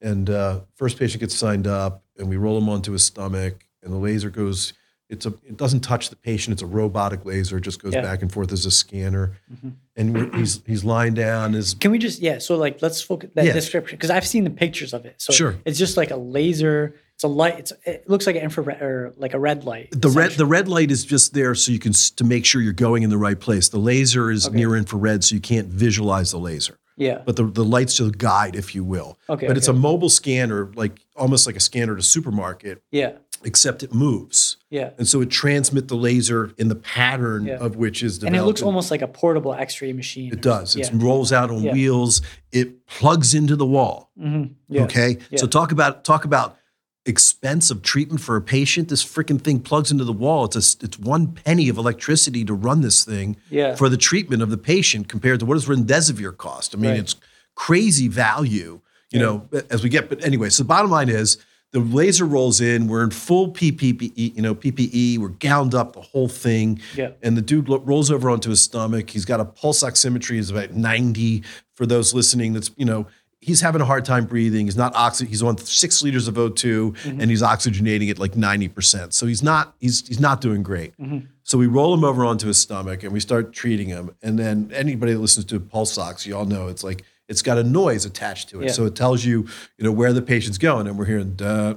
And uh, first patient gets signed up, and we roll him onto his stomach, and the laser goes. It's a. It doesn't touch the patient. It's a robotic laser. It just goes Yeah. back and forth as a scanner. Mhm. And he's he's lying down. His Can we just yeah? So like, let's focus that Yeah. description because I've seen the pictures of it. So Sure. it's just like a laser. It's a light. It's it looks like an infrared or like a red light. the red the red light is just there so you can to make sure you're going in the right place. The laser is Okay. near infrared, so you can't visualize the laser. yeah. But the, the light's a guide, if you will. Okay, But it's a mobile scanner, like almost like a scanner to supermarket, Yeah. Except it moves. Yeah. And so it transmits the laser in the pattern Yeah. of which is the And it looks almost like a portable X-ray machine. It does. It Yeah. rolls out on Yeah. wheels. It plugs into the wall. Mhm. Yeah. Okay. So talk about talk about expense of treatment for a patient. This freaking thing plugs into the wall. It's a, it's one penny of electricity to run this thing for the treatment of the patient compared to what does remdesivir cost. I mean, Right. it's crazy value. You know, as we get. But anyway, so the bottom line is the laser rolls in. We're in full PPE, you know, PPE. We're gowned up, the whole thing. Yeah. And the dude lo- rolls over onto his stomach. He's got a pulse oximetry is about 90 for those listening. That's, you know, he's having a hard time breathing. He's not oxy. He's on six liters of O2 mm-hmm. and he's oxygenating at like 90%. So he's not, he's, he's not doing great. Mm-hmm. So we roll him over onto his stomach and we start treating him. And then anybody that listens to pulse ox, you all know it's like, it's got a noise attached to it. Yeah. So it tells you, you know, where the patient's going. And we're hearing da,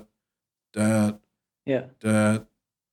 da, Yeah. da,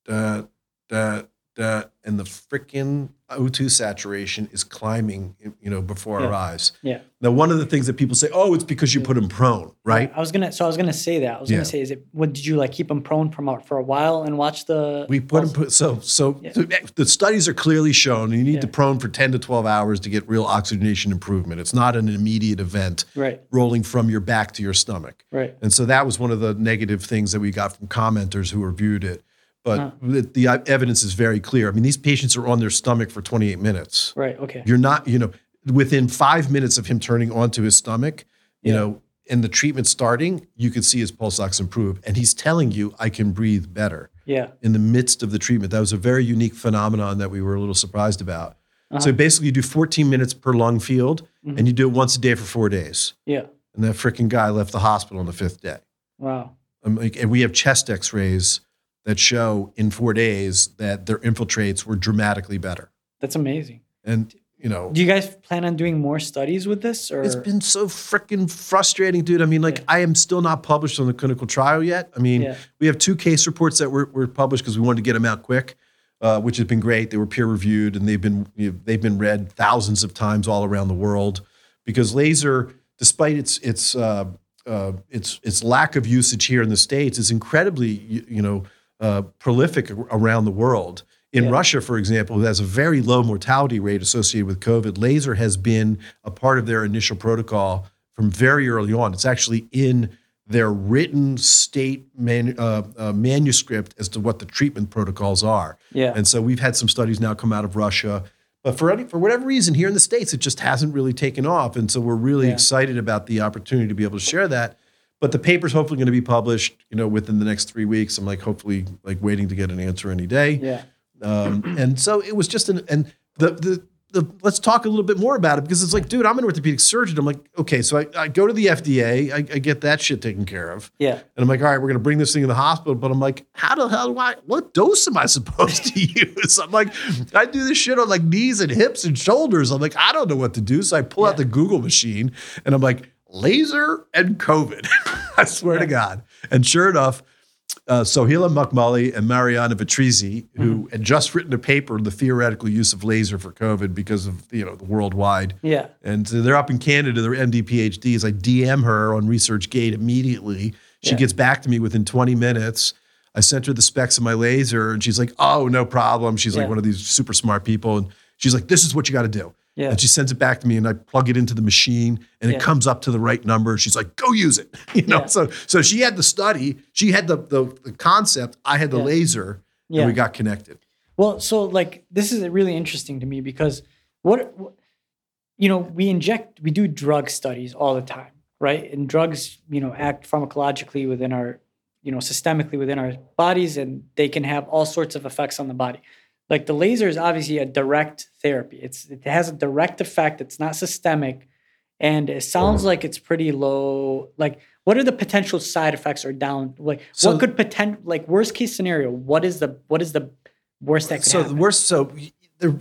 da, da, da, and the freaking O2 saturation is climbing, you know, before our eyes. Yeah. Now, one of the things that people say, oh, it's because you put him prone, right? I was gonna. So I was gonna say that. I was Yeah. gonna say, is it? What did you like? Keep him prone from for a while and watch the. We put put, so, so Yeah. the, eh, the studies are clearly shown you need Yeah. to prone for 10 to 12 hours to get real oxygenation improvement. It's not an immediate event Right. rolling from your back to your stomach. Right. And so that was one of the negative things that we got from commenters who reviewed it. But Huh. the, evidence is very clear. I mean, these patients are on their stomach for 28 minutes. Right. Okay. You're not, you know, within five minutes of him turning onto his stomach, you Yeah. know, and the treatment starting, you can see his pulse ox improve. And he's telling you, I can breathe better Yeah. in the midst of the treatment. That was a very unique phenomenon that we were a little surprised about. So basically, you do 14 minutes per lung field, and you do it once a day for four days. Yeah. And that freaking guy left the hospital on the fifth day. Wow. Um, like, and we have chest X-rays that show in four days that their infiltrates were dramatically better. That's amazing. And you know, Do you guys plan on doing more studies with this, or it's been so freaking frustrating, dude. I mean, like, Yeah. I am still not published on the clinical trial yet. I mean, Yeah. we have two case reports that were, were published because we wanted to get them out quick, uh, which has been great. They were peer reviewed and they've been you know, they've been read thousands of times all around the world. Because laser, despite its its uh, uh, its its lack of usage here in the states, is incredibly you, you know uh, prolific around the world. In Yeah. Russia, for example, who has a very low mortality rate associated with COVID, laser has been a part of their initial protocol from very early on. It's actually in their written state man, uh, uh, manuscript as to what the treatment protocols are. Yeah. And so we've had some studies now come out of Russia. But for any, for whatever reason, here in the states, it just hasn't really taken off, and so we're really Yeah. excited about the opportunity to be able to share that. But the paper's hopefully going to be published, you know, within the next three weeks. I'm like hopefully like waiting to get an answer any day. yeah. Um, and so it was just an and the the the let's talk a little bit more about it because it's like, dude, I'm an orthopedic surgeon. I'm like, okay, so I, I go to the FDA, I, I get that shit taken care of. Yeah. And I'm like, all right, we're gonna bring this thing in the hospital. But I'm like, how the hell do I what dose am I supposed to use? I'm like, I do this shit on like knees and hips and shoulders. I'm like, I don't know what to do. So I pull out the Google machine and I'm like, laser and COVID. I swear to God. And sure enough, uh, Soheila Mokmeli and Mariana Vetrici, who had just written a paper on the theoretical use of laser for COVID because of you know the worldwide, Yeah. and so they're up in Canada. They're MD PhDs. I DM her on ResearchGate immediately. She Yeah. gets back to me within 20 minutes. I sent her the specs of my laser, and she's like, "Oh, no problem." She's like one of these super smart people, and she's like, "This is what you got to do." Yeah. And she sends it back to me, and I plug it into the machine, and Yeah. it comes up to the right number. She's like, "Go use it." You know, Yeah. so so she had the study, she had the the, the concept, I had the Yeah. laser, and we got connected. Well, so like this is really interesting to me because what, what you know, we inject, we do drug studies all the time, right? And drugs, you know, act pharmacologically within our, you know, systemically within our bodies, and they can have all sorts of effects on the body. Like the laser is obviously a direct therapy. It's it has a direct effect. It's not systemic, and it sounds like it's pretty low. Like, what are the potential side effects or down? Like, So- what could potential like worst case scenario? What is the what is the worst that could so happen? the worst so there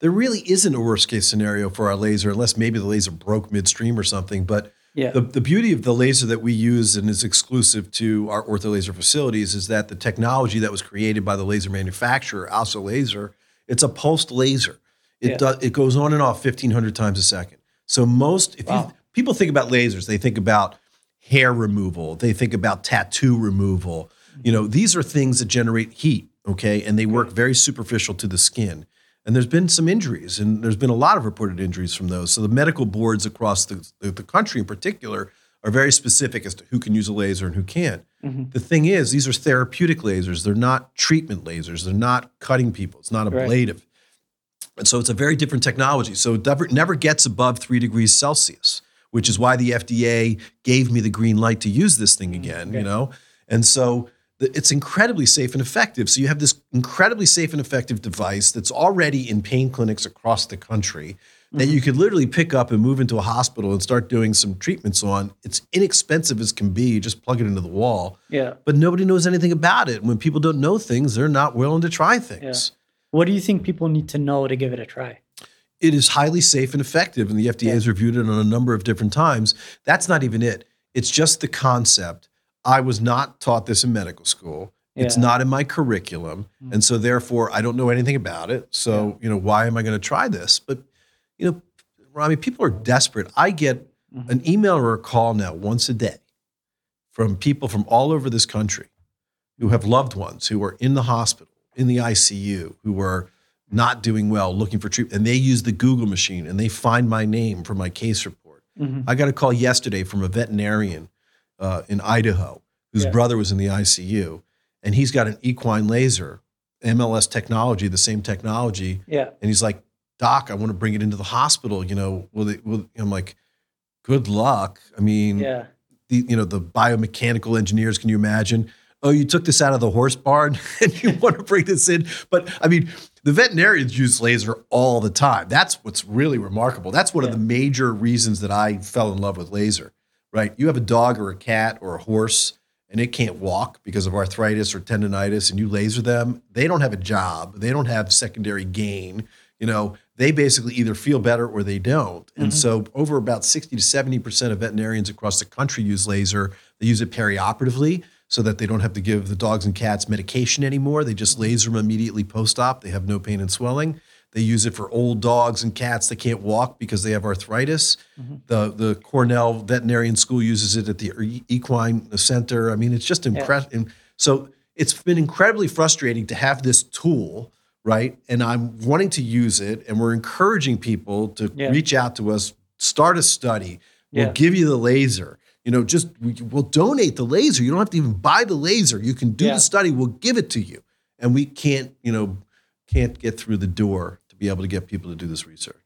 there really isn't a worst case scenario for our laser unless maybe the laser broke midstream or something but Yeah. the, the beauty of the laser that we use and is exclusive to our ortho laser facilities is that the technology that was created by the laser manufacturer also laser it's a pulsed laser. It Yeah. does it goes on and off 1500 times a second. So most if you people think about lasers they think about hair removal they think about tattoo removal. You know these are things that generate heat okay? And they work very superficial to the skin and there's been some injuries and there's been a lot of reported injuries from those. So the medical boards across the, the, country in particular are very specific as to who can use a laser and who can't. Mm-hmm. The thing is these are therapeutic lasers. They're not treatment lasers. They're not cutting people. It's not Right. ablative and so it's a very different technology. So it never, never gets above three degrees Celsius, which is why the FDA gave me the green light to use this thing mm, again, you know? And so it's incredibly safe and effective. So you have this incredibly safe and effective device that's already in pain clinics across the country that you mm-hmm. could literally pick up and move into a hospital and start doing some treatments on. It's inexpensive as can be. You just plug it into the wall. Yeah. But nobody knows anything about it. When people don't know things, they're not willing to try things. What do you think people need to know to give it a try? It is highly safe and effective, and the FDA Yeah. has reviewed it on a number of different times. That's not even it. It's just the concept. I was not taught this in medical school. It's not in my curriculum, and so therefore I don't know anything about it. So you know, why am I going to try this? But you know, Rami, people are desperate. I get Mhm. an email or a call now once a day from people from all over this country who have loved ones who are in the hospital, in the ICU, who are not doing well, looking for treatment, and they use the Google machine and they find my name for my case report. Mhm. I got a call yesterday from a veterinarian uh, in Idaho whose Yeah. brother was in the ICU, and he's got an equine laser, MLS technology, the same technology, Yeah. and he's like, "Doc, I want to bring it into the hospital. You know, will they?" Will, I'm like, "Good luck." I mean, Yeah. the you know the biomechanical engineers can you imagine oh you took this out of the horse barn and you want to bring this in but i mean the veterinarians use laser all the time that's what's really remarkable that's one of the major reasons that i fell in love with laser right? You have a dog or a cat or a horse and it can't walk because of arthritis or tendonitis and you laser them they don't have a job. They don't have secondary gain you know? They basically either feel better or they don't. And Mhm. so over about 60 to 70% of veterinarians across the country use laser. They use it perioperatively so that they don't have to give the dogs and cats medication anymore. They just laser them immediately post-op. They have no pain and swelling they use it for old dogs and cats that can't walk because they have arthritis. Mm-hmm. The the Cornell Veterinarian School uses it at the Equine Center. I mean, it's just impressive. So it's been incredibly frustrating to have this tool, right? And I'm wanting to use it, and we're encouraging people to Yeah. reach out to us, start a study. We'll Yeah. give you the laser. You know, just we, we'll donate the laser. You don't have to even buy the laser. You can do Yeah. the study. We'll give it to you, and we can't, you know, can't get through the door be able to get people to do this research.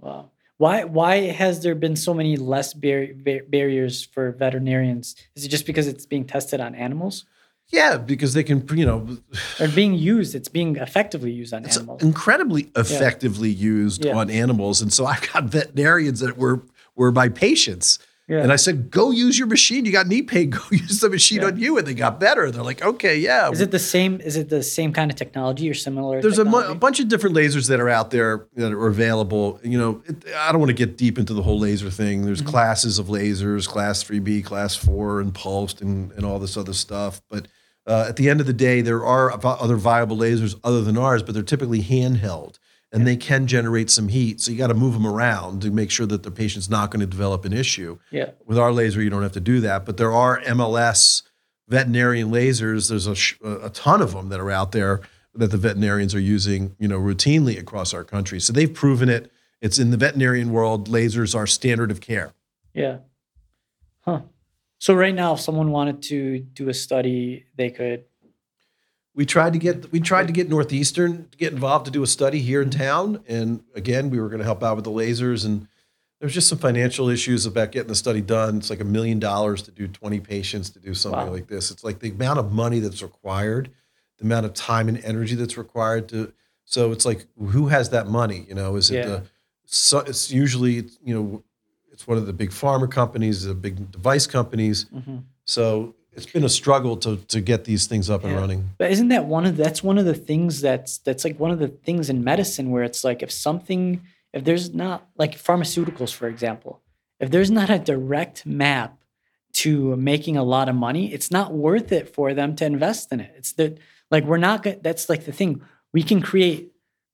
Wow. Why why has there been so many less bar- bar- barriers for veterinarians? Is it just because it's being tested on animals? Yeah, because they can, you know, they're being used, it's being effectively used on it's animals. incredibly effectively used Yeah. on animals. And so I've got veterinarians that were were my patients. Yeah. And I said, go use your machine. You got knee pain, go use the machine Yeah. on you. And they got better. They're like, okay, yeah. Is it the same is it the same kind of technology or similar There's a, mu- a bunch of different lasers that are out there that are available. You know, it, I don't want to get deep into the whole laser thing. There's Mm-hmm. classes of lasers, class 3B, class 4, and pulsed, and, and all this other stuff. But uh, at the end of the day, there are other viable lasers other than ours, but they're typically handheld and they can generate some heat. So you got to move them around to make sure that the patient's not going to develop an issue. Yeah. With our laser, you don't have to do that. But there are MLS veterinarian lasers. There's a, sh- a ton of them that are out there that the veterinarians are using, you know, routinely across our country. So they've proven it. It's in the veterinarian world. Lasers are standard of care. Yeah. Huh. So right now if someone wanted to do a study, they could We tried to get we tried to get Northeastern to get involved to do a study here in town, and again, we were going to help out with the lasers, and there's just some financial issues about getting the study done. It's like a million dollars to do 20 patients to do something Wow. like this. It's like the amount of money that's required, the amount of time and energy that's required to. So it's like, who has that money? You know, is it Yeah. the? So it's usually you know, it's one of the big pharma companies, the big device companies. Mhm. So it's been a struggle to to get these things up and running. But isn't that one of that's one of the things that's that's like one of the things in medicine where it's like if something if there's not like pharmaceuticals for example, if there's not a direct map to making a lot of money, it's not worth it for them to invest in it. It's that like we're not good that's like the thing. We can create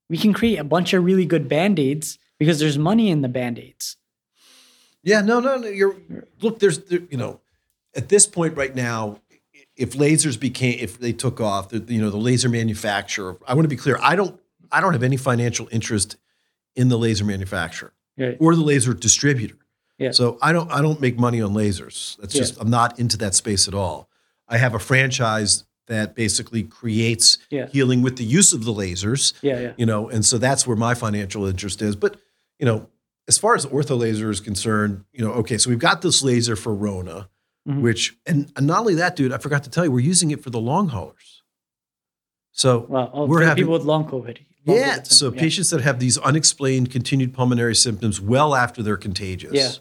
we can create a bunch of really good band-aids because there's money in the band-aids. Yeah, no, no, no. You're look. There's, there, you know, at this point right now, if lasers became, if they took off, the, you know, the laser manufacturer. I want to be clear. I don't, I don't have any financial interest in the laser manufacturer Right. or the laser distributor. Yeah. So I don't, I don't make money on lasers. That's Yeah. just, I'm not into that space at all. I have a franchise that basically creates Yeah. healing with the use of the lasers Yeah, yeah. you know, and so that's where my financial interest is. But you know, as far as ortho laser is concerned, you know, okay, so we've got this laser for Rona, mm-hmm. which and, not only that, dude, I forgot to tell you, we're using it for the long haulers. So well, oh, we're having people with long COVID. Long yeah. COVID so yeah. patients that have these unexplained continued pulmonary symptoms well after they're contagious. Yeah.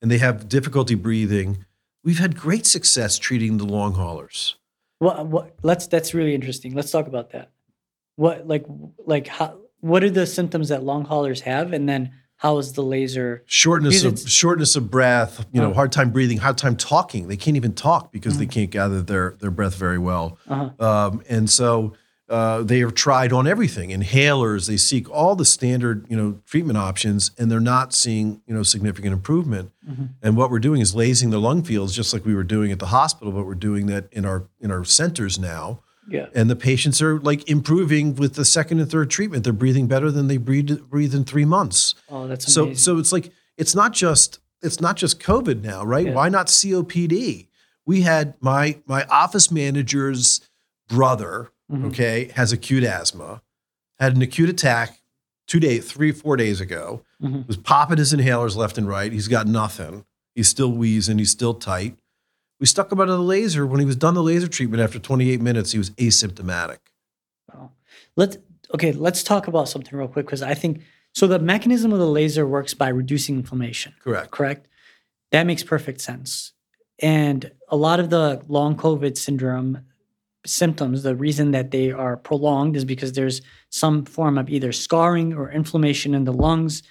And they have difficulty breathing. We've had great success treating the long haulers. Well, what, let's that's really interesting. Let's talk about that. What like like how what are the symptoms that long haulers have, and then how is the laser shortness of shortness of breath? You know, uh-huh. hard time breathing, hard time talking. They can't even talk because mm-hmm. they can't gather their their breath very well. Uh-huh. Um, and so uh, they are tried on everything inhalers they seek all the standard you know treatment options and they're not seeing you know significant improvement mm-hmm. and what we're doing is lasing the lung fields just like we were doing at the hospital but we're doing that in our in our centers now yeah. and the patients are like improving with the second and third treatment they're breathing better than they breathed breathe in three months oh that's amazing. so so it's like it's not just it's not just covid now right yeah. why not copd we had my my office manager's brother mm-hmm. okay, has acute asthma, had an acute attack two days, three, four days ago, mm-hmm. was popping his inhalers left and right. He's got nothing. He's still wheezing. He's still tight. We stuck him under the laser. When he was done the laser treatment after 28 minutes, he was asymptomatic. Wow. Let's okay. Let's talk about something real quick because I think so. The mechanism of the laser works by reducing inflammation. Correct. Correct. That makes perfect sense. And a lot of the long COVID syndrome symptoms, the reason that they are prolonged is because there's some form of either scarring or inflammation in the lungs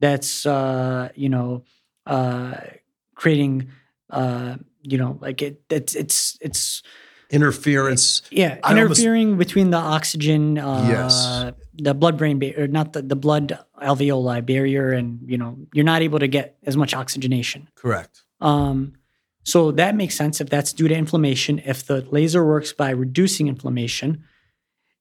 that's, uh, you know, uh, creating, uh, you know, like it, it's, it's, it's, interference. Yeah, interfering almost, between the oxygen, uh, yes. the blood-brain barrier, not the, the blood alveoli barrier, and you know you're not able to get as much oxygenation. Correct. Um, so that makes sense if that's due to inflammation. If the laser works by reducing inflammation,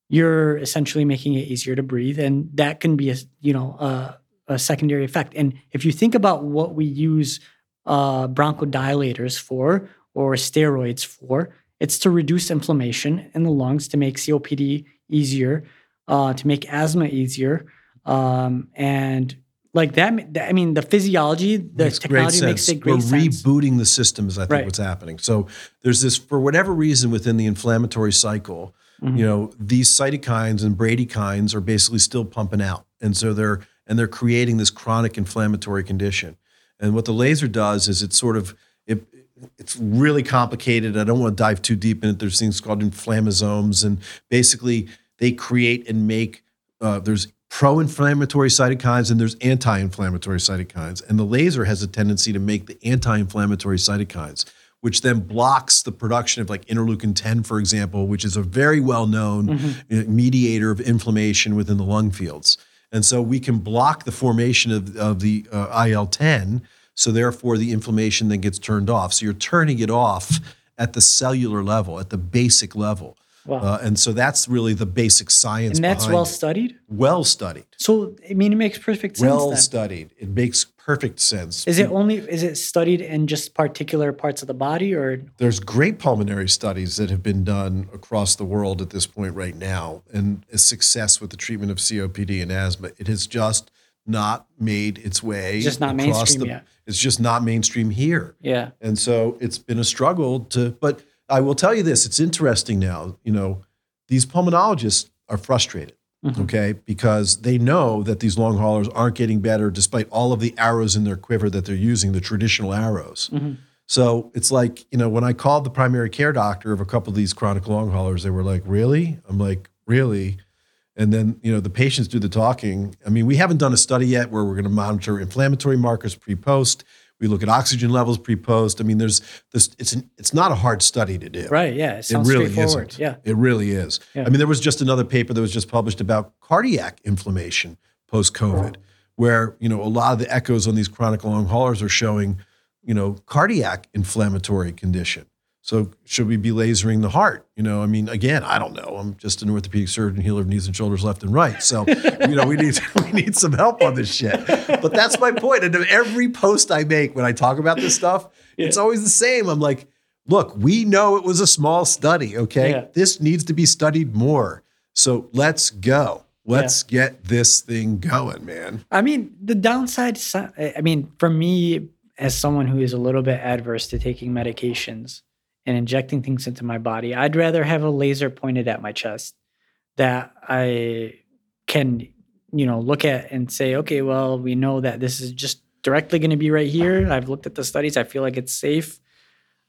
you're essentially making it easier to breathe, and that can be a you know a, a secondary effect. And if you think about what we use uh, bronchodilators for or steroids for, it's to reduce inflammation in the lungs to make COPD easier, uh, to make asthma easier, um, and like that, I mean, the physiology, the makes technology makes it great We're sense. rebooting the systems. I think right. what's happening. So there's this for whatever reason within the inflammatory cycle. Mm-hmm. You know, these cytokines and bradykinins are basically still pumping out, and so they're and they're creating this chronic inflammatory condition. And what the laser does is it sort of it, it's really complicated. I don't want to dive too deep in it. There's things called inflammasomes, and basically they create and make. Uh, there's pro inflammatory cytokines and there's anti inflammatory cytokines. And the laser has a tendency to make the anti inflammatory cytokines, which then blocks the production of like interleukin 10, for example, which is a very well known mm-hmm. mediator of inflammation within the lung fields. And so we can block the formation of, of the uh, IL 10. So therefore, the inflammation then gets turned off. So you're turning it off at the cellular level, at the basic level. Wow. Uh, and so that's really the basic science. And that's well it. studied? Well studied. So, I mean, it makes perfect sense. Well then. studied. It makes perfect sense. Is it only, is it studied in just particular parts of the body or? There's great pulmonary studies that have been done across the world at this point right now and a success with the treatment of COPD and asthma. It has just not made its way. It's just not mainstream the, yet. It's just not mainstream here. Yeah. And so it's been a struggle to, but I will tell you this: it's interesting now. You know, these pulmonologists are frustrated. Mm-hmm. Okay, because they know that these long haulers aren't getting better despite all of the arrows in their quiver that they're using, the traditional arrows. Mm-hmm. So it's like, you know, when I called the primary care doctor of a couple of these chronic long haulers, they were like, Really? I'm like, Really? And then, you know, the patients do the talking. I mean, we haven't done a study yet where we're going to monitor inflammatory markers pre post. We look at oxygen levels pre-post. I mean, there's this. It's an, it's not a hard study to do. Right. Yeah. It, it really isn't. Yeah. It really is. Yeah. I mean, there was just another paper that was just published about cardiac inflammation post-COVID, where you know a lot of the echoes on these chronic long haulers are showing, you know, cardiac inflammatory condition. So should we be lasering the heart? You know, I mean, again, I don't know. I'm just an orthopedic surgeon, healer of knees and shoulders left and right. So, you know, we need we need some help on this shit. But that's my point. And every post I make when I talk about this stuff, yeah. it's always the same. I'm like, look, we know it was a small study. Okay, yeah. this needs to be studied more. So let's go. Let's yeah. get this thing going, man. I mean, the downside. I mean, for me, as someone who is a little bit adverse to taking medications and injecting things into my body, I'd rather have a laser pointed at my chest that I can, you know, look at and say, okay, well, we know that this is just directly going to be right here. I've looked at the studies. I feel like it's safe.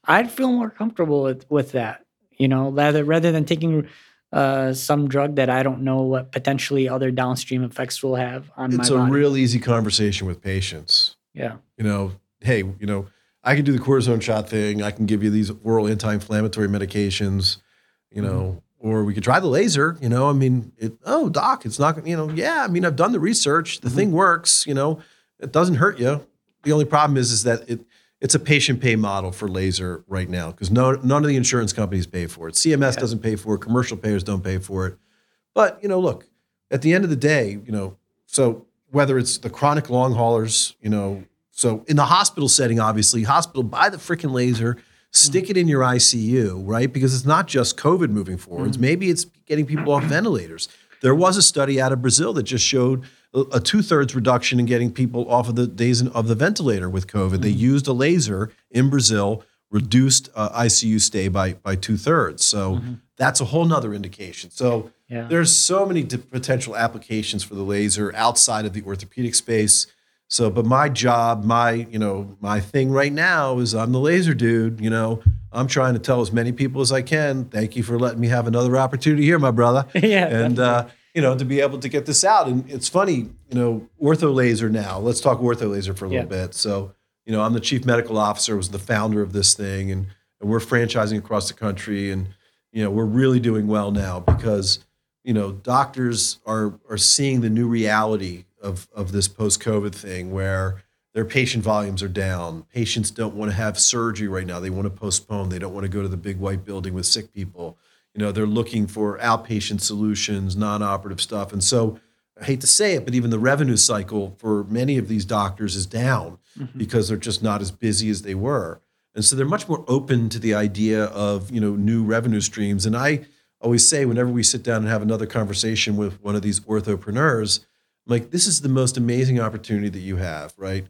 I'd feel more comfortable with, with that, you know, rather rather than taking uh, some drug that I don't know what potentially other downstream effects will have on it's my It's a body. real easy conversation with patients. yeah. You know, hey, you know, I can do the cortisone shot thing. I can give you these oral anti-inflammatory medications. You know, mm-hmm. or we could try the laser. You know, I mean, it, oh, doc, it's not. You know, yeah. I mean, I've done the research. The mm-hmm. thing works. You know, it doesn't hurt you. The only problem is, is that it it's a patient pay model for laser right now because no none of the insurance companies pay for it. CMS doesn't pay for it. Commercial payers don't pay for it. But you know, look, at the end of the day, you know, so whether it's the chronic long haulers, you know, so in the hospital setting, obviously, hospital buy the freaking laser, stick it in your ICU, right? Because it's not just COVID moving forwards. Mm-hmm. Maybe it's getting people off ventilators. There was a study out of Brazil that just showed a, two thirds reduction in getting people off of the days of the ventilator with COVID. They mm-hmm. used a laser in Brazil, reduced uh, ICU stay by by two thirds. So mm-hmm. that's a whole nother indication. So Yeah. there's so many potential applications for the laser outside of the orthopedic space. So, but my job, my you know, my thing right now is I'm the laser dude. You know, I'm trying to tell as many people as I can. Thank you for letting me have another opportunity here, my brother. Yeah, and uh, you know, to be able to get this out. And it's funny, you know, ortho laser now. Let's talk ortho laser for a little Yeah. bit. So, you know, I'm the chief medical officer, was the founder of this thing, and and we're franchising across the country, and you know, we're really doing well now because you know, doctors are are seeing the new reality of of this post COVID thing where their patient volumes are down. Patients don't want to have surgery right now. They want to postpone. They don't want to go to the big white building with sick people. You know, they're looking for outpatient solutions, non-operative stuff. And so I hate to say it, but even the revenue cycle for many of these doctors is down mm-hmm. because they're just not as busy as they were. And so they're much more open to the idea of, you know, new revenue streams. And I always say whenever we sit down and have another conversation with one of these orthopreneurs, like, this is the most amazing opportunity that you have, right?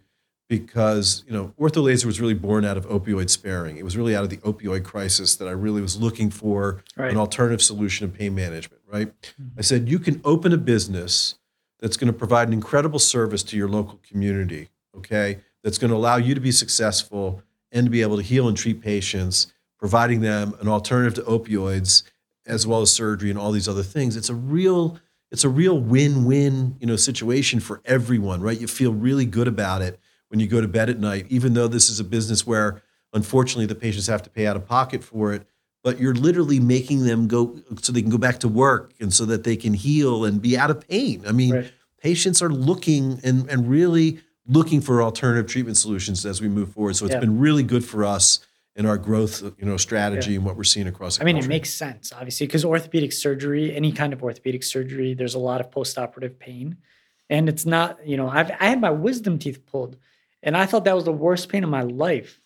Because, you know, ortho laser was really born out of opioid sparing. It was really out of the opioid crisis that I really was looking for Right. an alternative solution of pain management, right? Mm-hmm. I said, you can open a business that's going to provide an incredible service to your local community, okay? That's going to allow you to be successful and to be able to heal and treat patients, providing them an alternative to opioids as well as surgery and all these other things. It's a real it's a real win-win, you know, situation for everyone, right? You feel really good about it when you go to bed at night, even though this is a business where unfortunately the patients have to pay out of pocket for it but you're literally making them go so they can go back to work and so that they can heal and be out of pain. I mean, Right. patients are looking and, and really looking for alternative treatment solutions as we move forward. So it's Yeah. been really good for us in our growth, you know, strategy and what we're seeing across the I mean, it makes sense, obviously, because orthopedic surgery, any kind of orthopedic surgery, there's a lot of postoperative pain. And it's not, you know, I've I had my wisdom teeth pulled, and I thought that was the worst pain of my life.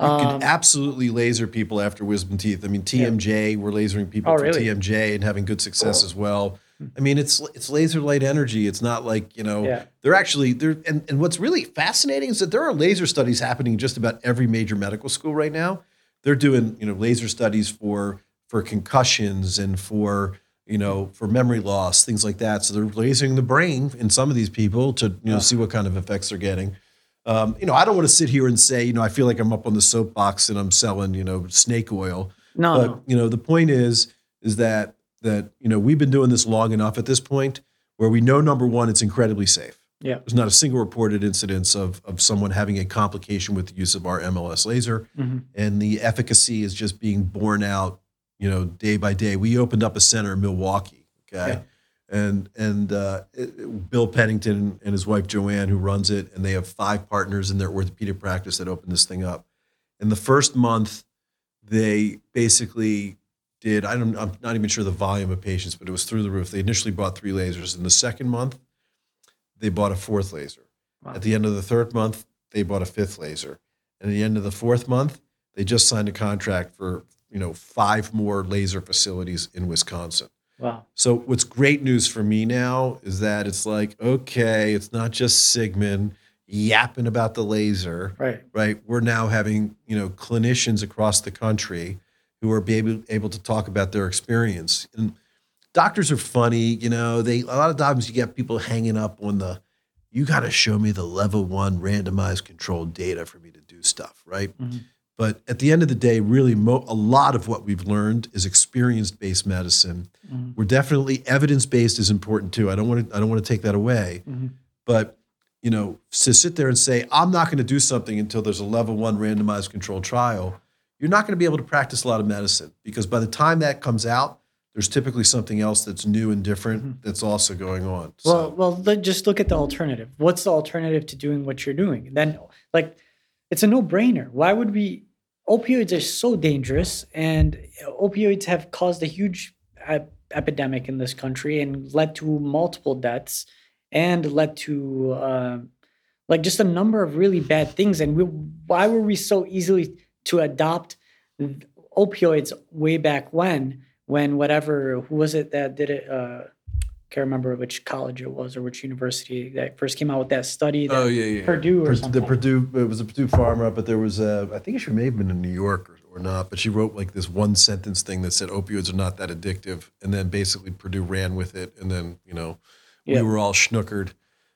You Um, can absolutely laser people after wisdom teeth. I mean, TMJ, we're lasering people Oh, for really? TMJ and having good success as well. I mean, it's it's laser light energy. It's not like you know Yeah. they're actually they're and, and what's really fascinating is that there are laser studies happening just about every major medical school right now. They're doing you know laser studies for for concussions and for you know for memory loss, things like that. So they're lasering the brain in some of these people to you know see what kind of effects they're getting. Um, you know, I don't want to sit here and say, you know, I feel like I'm up on the soapbox and I'm selling, you know, snake oil. no, But no. you know, the point is, is that that you know we've been doing this long enough at this point where we know number one, it's incredibly safe. Yeah. There's not a single reported incidence of of someone having a complication with the use of our MLS laser, Mhm. and the efficacy is just being borne out, you know, day by day. We opened up a center in Milwaukee, okay, and and uh, it- Bill Pennington and his wife Joanne, who runs it, and they have five partners in their orthopedic practice that opened this thing up. In the first month, they basically did. I don't. I'm not even sure the volume of patients, but it was through the roof. They initially bought three lasers. In the second month, they bought a fourth laser. Wow. At the end of the third month, they bought a fifth laser. And at the end of the fourth month, they just signed a contract for you know five more laser facilities in Wisconsin. Wow. So what's great news for me now is that it's like, okay, it's not just Sigman. yapping about the laser, Right. right? We're now having, you know, clinicians across the country who are be able, able to talk about their experience. And doctors are funny, you know, they a lot of times you get people hanging up on the you got to show me the level 1 randomized controlled data for me to do stuff, right? Mhm. But at the end of the day, really, mo- a lot of what we've learned is experience-based medicine. Mhm. We're definitely evidence-based is important too. I don't want to I don't want to take that away. Mhm. But you know, to sit there and say I'm not going to do something until there's a level one randomized controlled trial, you're not going to be able to practice a lot of medicine because by the time that comes out, there's typically something else that's new and different that's also going on. Well, So, well, just look at the alternative. What's the alternative to doing what you're doing? Then, like, it's a no-brainer. Why would we? Opioids are so dangerous, and opioids have caused a huge ep- epidemic in this country and led to multiple deaths, and led to uh, like just a number of really bad things. And we, why were we so easily to adopt opioids way back when? When whatever who was it that did it? Uh, can't remember which college it was or which university that first came out with that study. That oh yeah, yeah. Purdue or Pur- something. The Purdue it was a Purdue pharma, but there was a I think she may have been in New York or, or not, but she wrote like this one sentence thing that said opioids are not that addictive, and then basically Purdue ran with it, and then you know Yeah. we were all schnookered.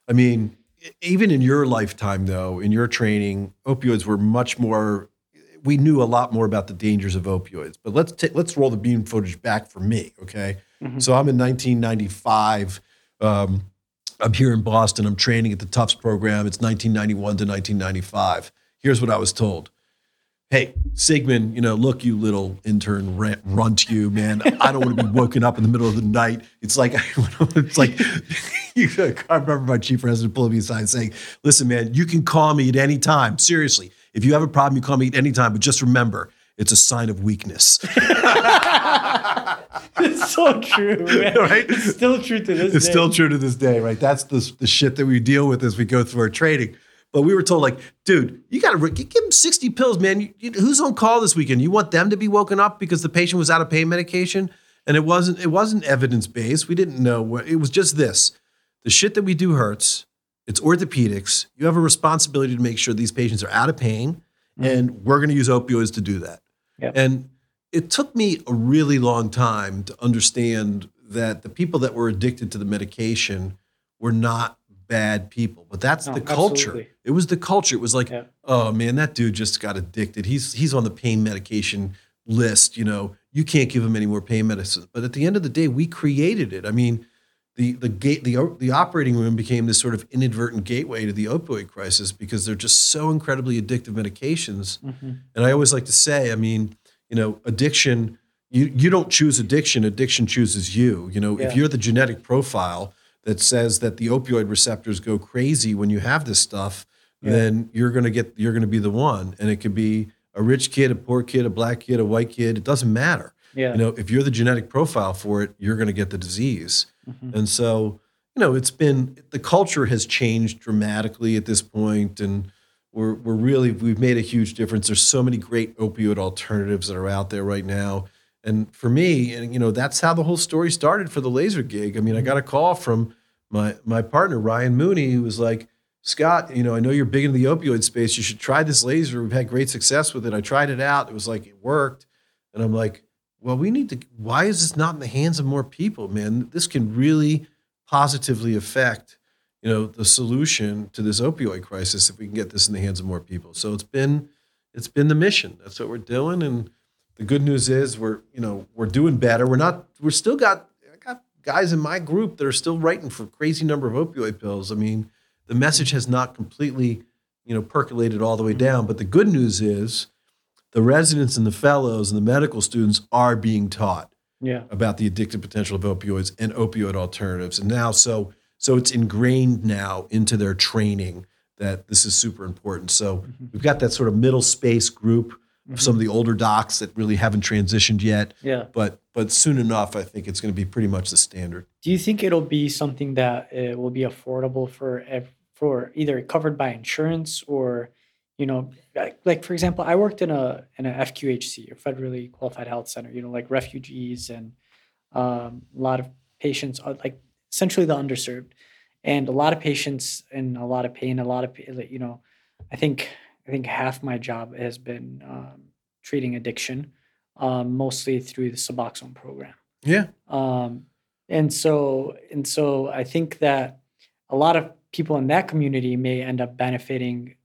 I mean, even in your lifetime, though, in your training, opioids were much more. We knew a lot more about the dangers of opioids. But let's ta- let's roll the beam footage back for me, okay? Mhm. So I'm in 1995. Um, I'm here in Boston. I'm training at the Tufts program. It's 1991 to 1995. Here's what I was told. Hey, Sigman, you know, look, you little intern rant, runt, you man. I don't want to be woken up in the middle of the night. It's like, it's like, you, I remember my chief resident pulling me aside saying, "Listen, man, you can call me at any time. Seriously, if you have a problem, you call me at any time. But just remember, it's a sign of weakness." it's so true, man. Right? It's still true to this it's day. still true to this day, right? That's the, the shit that we deal with as we go through our training. But we were told, like, dude, you got to give him 60 pills, man. You, you- who's on call this weekend? You want them to be woken up because the patient was out of pain medication? And it wasn't it wasn't evidence based. We didn't know what it was just this. The shit that we do hurts. It's orthopedics. You have a responsibility to make sure these patients are out of pain, mm-hmm. and we're going to use opioids to do that. Yep. And it took me a really long time to understand that the people that were addicted to the medication were not bad people, but that's No, the culture. absolutely. It was the culture. It was like, Yeah. oh man, that dude just got addicted. He's he's on the pain medication list. You know, you can't give him any more pain medicine. But at the end of the day, we created it. I mean, the the gate the the operating room became this sort of inadvertent gateway to the opioid crisis because they're just so incredibly addictive medications. Mhm. And I always like to say, I mean, you know, addiction, you, you don't choose addiction, addiction chooses you. You know, Yeah. if you're the genetic profile that says that the opioid receptors go crazy when you have this stuff, Yeah. then you're gonna get you're gonna be the one. And it could be a rich kid, a poor kid, a black kid, a white kid, it doesn't matter. Yeah. You know, if you're the genetic profile for it, you're gonna get the disease. Mhm. And so, you know, it's been the culture has changed dramatically at this point, and we're we're really we've made a huge difference. There's so many great opioid alternatives that are out there right now. And for me, and you know, that's how the whole story started for the laser gig. I mean, I got a call from my my partner Ryan Mooney, who was like, Scott, you know, I know you're big into the opioid space. You should try this laser. We've had great success with it. I tried it out. It was like it worked. And I'm like, well, we need to. Why is this not in the hands of more people, man? This can really positively affect, you know, the solution to this opioid crisis if we can get this in the hands of more people. So it's been, it's been the mission. That's what we're doing. And the good news is we're, you know, we're doing better. We're not. We're still got. I got guys in my group that are still writing for crazy number of opioid pills. I mean, the message has not completely, you know, percolated all the way down. But the good news is the residents and the fellows and the medical students are being taught Yeah. about the addictive potential of opioids and opioid alternatives. And now, so so it's ingrained now into their training that this is super important. So we've got that sort of middle space group of some of the older docs that really haven't transitioned yet. Yeah. But but soon enough, I think it's going to be pretty much the standard. Do you think it'll be something that uh, will be affordable for for either covered by insurance or, you know, like, like for example, I worked in a in a FQHC, a federally qualified health center. You know, like refugees and um, a lot of patients are like essentially the underserved. and a lot of patients in a lot of pain. A lot of you know, I think I think half my job has been um, treating addiction, um, mostly through the Suboxone program. Yeah. Um, and so and so I think that a lot of people in that community may end up benefiting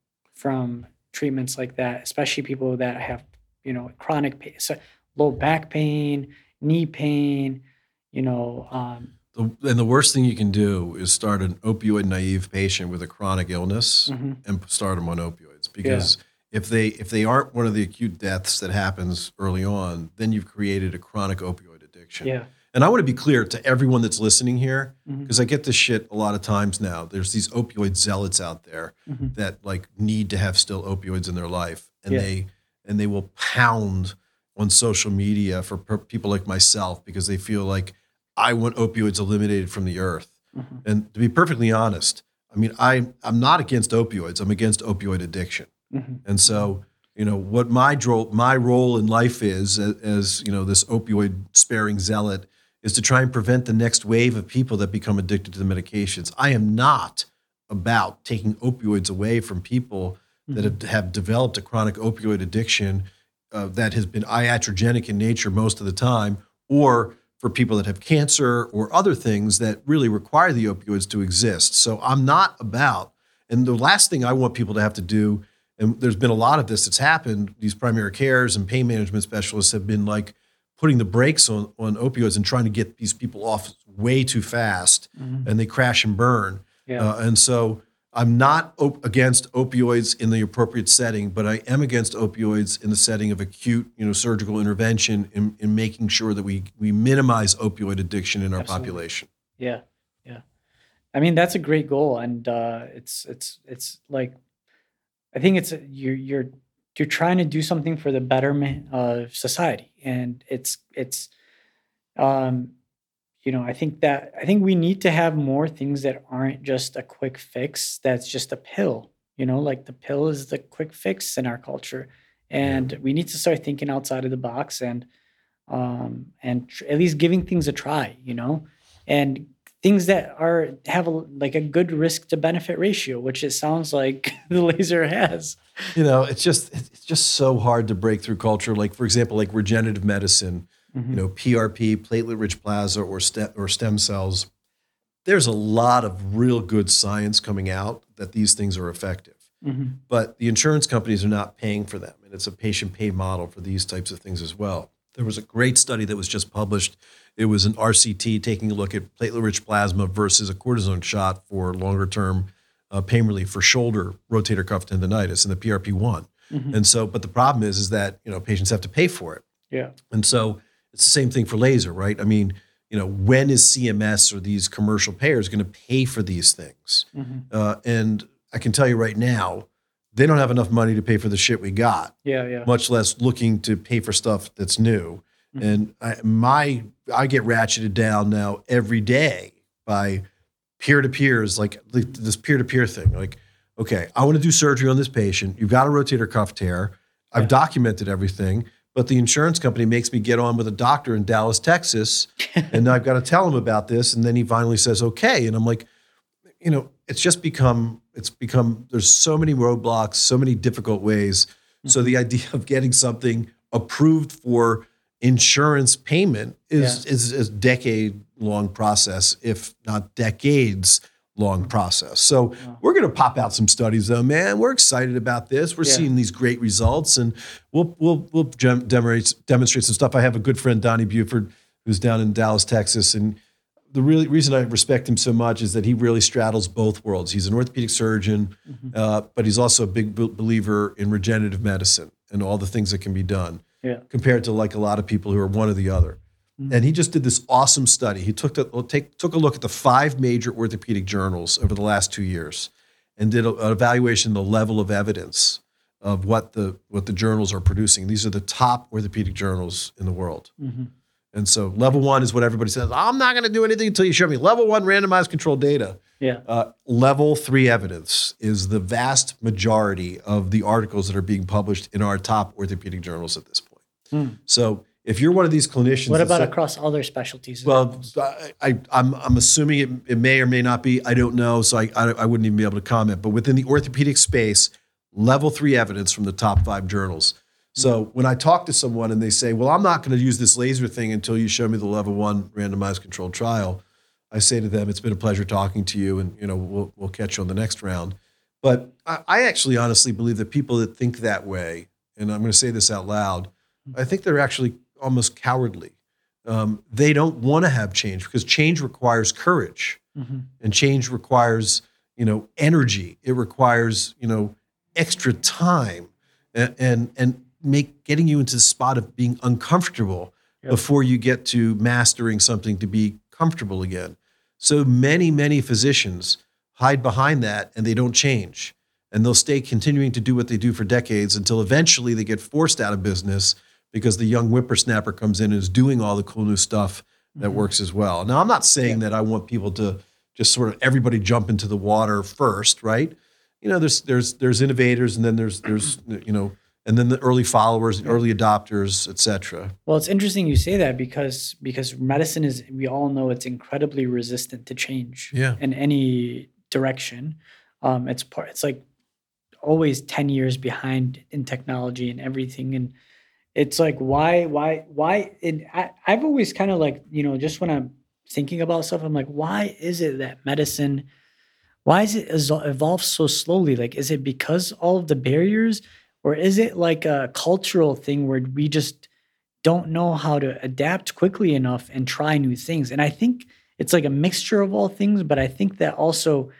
from treatments like that, especially people that have you know chronic pain, so low back pain, knee pain, you know. Um, The, and the worst thing you can do is start an opioid naive patient with a chronic illness mhm, and start them on opioids because if they if they aren't one of the acute deaths that happens early on, then you've created a chronic opioid addiction. yeah. And I want to be clear to everyone that's listening here because I get this shit a lot of times now. There's these opioid zealots out there mhm, that like need to have still opioids in their life and Yeah. they and they will pound on social media for per- people like myself because they feel like I want opioids eliminated from the earth. mhm. And to be perfectly honest, I mean I I'm not against opioids. I'm against opioid addiction. mhm. And so, you know, what my role my role in life is as, as you know this opioid sparing zealot is to try and prevent the next wave of people that become addicted to the medications. I am not about taking opioids away from people that have, have developed a chronic opioid addiction uh, that has been iatrogenic in nature most of the time, or for people that have cancer or other things that really require the opioids to exist. So I'm not about, and the last thing I want people to have to do, and there's been a lot of this that's happened, these primary cares and pain management specialists have been like putting the brakes on, on opioids and trying to get these people off way too fast Mhm. and they crash and burn. Yeah. Uh, and so I'm not op- against opioids in the appropriate setting, but I am against opioids in the setting of acute, you know, surgical intervention in, in making sure that we we minimize opioid addiction in our Absolutely. population. Yeah, yeah. I mean, that's a great goal, and uh, it's it's it's like, I think it's you're you're you're trying to do something for the betterment of society, and it's it's, um, you know, I think that I think we need to have more things that aren't just a quick fix. That's just a pill. You know, like the pill is the quick fix in our culture, and we need to start thinking outside of the box and um, and tr- at least giving things a try. You know, and things that are have a, like a good risk to benefit ratio, which it sounds like the laser has. You know, it's just it's just so hard to break through culture. Like for example, like regenerative medicine, you know, PRP, platelet-rich plasma, or stem or stem cells. There's a lot of real good science coming out that these things are effective. Mhm. but the insurance companies are not paying for them. And it's a patient pay model for these types of things as well. There was a great study that was just published. It was an RCT taking a look at platelet rich plasma versus a cortisone shot for longer term uh, pain relief for shoulder rotator cuff tendonitis and the PRP1. Mhm. And so, but the problem is, is that, you know, patients have to pay for it. Yeah. And so it's the same thing for laser, right? I mean, you know, when is CMS or these commercial payers going to pay for these things? Mhm. Uh, and I can tell you right now, they don't have enough money to pay for the shit we got, Yeah. Yeah. much less looking to pay for stuff that's new. Mhm. And I, my, I get ratcheted down now every day by peer to peers, like this peer to peer thing. Like, okay, I want to do surgery on this patient. You've got a rotator cuff tear. I've Yeah. documented everything, but the insurance company makes me get on with a doctor in Dallas, Texas, and I've got to tell him about this. And then he finally says, okay. And I'm like, you know, it's just become, it's become, there's so many roadblocks, so many difficult ways. So the idea of getting something approved for insurance payment is, is a decade long process, if not decades long process. So Wow. we're going to pop out some studies though, man. We're excited about this. We're Yeah. seeing these great results and we'll, we'll, we'll gem- demonstrate, demonstrate some stuff. I have a good friend, Donnie Buford, who's down in Dallas, Texas. And the really reason I respect him so much is that he really straddles both worlds. He's an orthopedic surgeon, Mhm. uh, but he's also a big be- believer in regenerative medicine and all the things that can be done Yeah. compared to like a lot of people who are one or the other. Mhm. And he just did this awesome study. He took the, take, took a look at the five major orthopedic journals over the last two years and did a- an evaluation of the level of evidence of what the what the journals are producing. These are the top orthopedic journals in the world. Mhm. And so level one is what everybody says. I'm not going to do anything until you show me level one randomized controlled data. Yeah. Uh, level three evidence is the vast majority of the articles that are being published in our top orthopedic journals at this point. Hmm. So if you're one of these clinicians, what about across other specialties? well, I, I, I'm, I'm assuming it, it may or may not be. I don't know, so I, I, I wouldn't even be able to comment. But within the orthopedic space, level three evidence from the top five journals. So when I talk to someone and they say, "Well, I'm not going to use this laser thing until you show me the level one randomized controlled trial," I say to them, "It's been a pleasure talking to you, and you know we'll we'll catch you on the next round." But I, I actually honestly believe that people that think that way, and I'm going to say this out loud, I think they're actually almost cowardly. Um, they don't want to have change because change requires courage, Mhm. and change requires you know energy. It requires you know extra time, and and, and make getting you into the spot of being uncomfortable Yep. before you get to mastering something to be comfortable again. So many many physicians hide behind that and they don't change. And they'll stay continuing to do what they do for decades until eventually they get forced out of business because the young whippersnapper comes in and is doing all the cool new stuff that Mhm. works as well. Now, I'm not saying that I want people to just sort of everybody jump into the water first, right? You know, there's there's there's innovators and then there's there's you know and then the early followers, early adopters, et cetera. Well, it's interesting you say that because because medicine is we all know it's incredibly resistant to change Yeah. in any direction. Um, it's part. It's like always ten years behind in technology and everything, and it's like why why why? And I, I've always kind of like you know just when I'm thinking about stuff, I'm like, why is it that medicine? Why is it ezo- evolve so slowly? Like, is it because all of the barriers, or is it like a cultural thing where we just don't know how to adapt quickly enough and try new things. And I think it's like a mixture of all things, but I think that also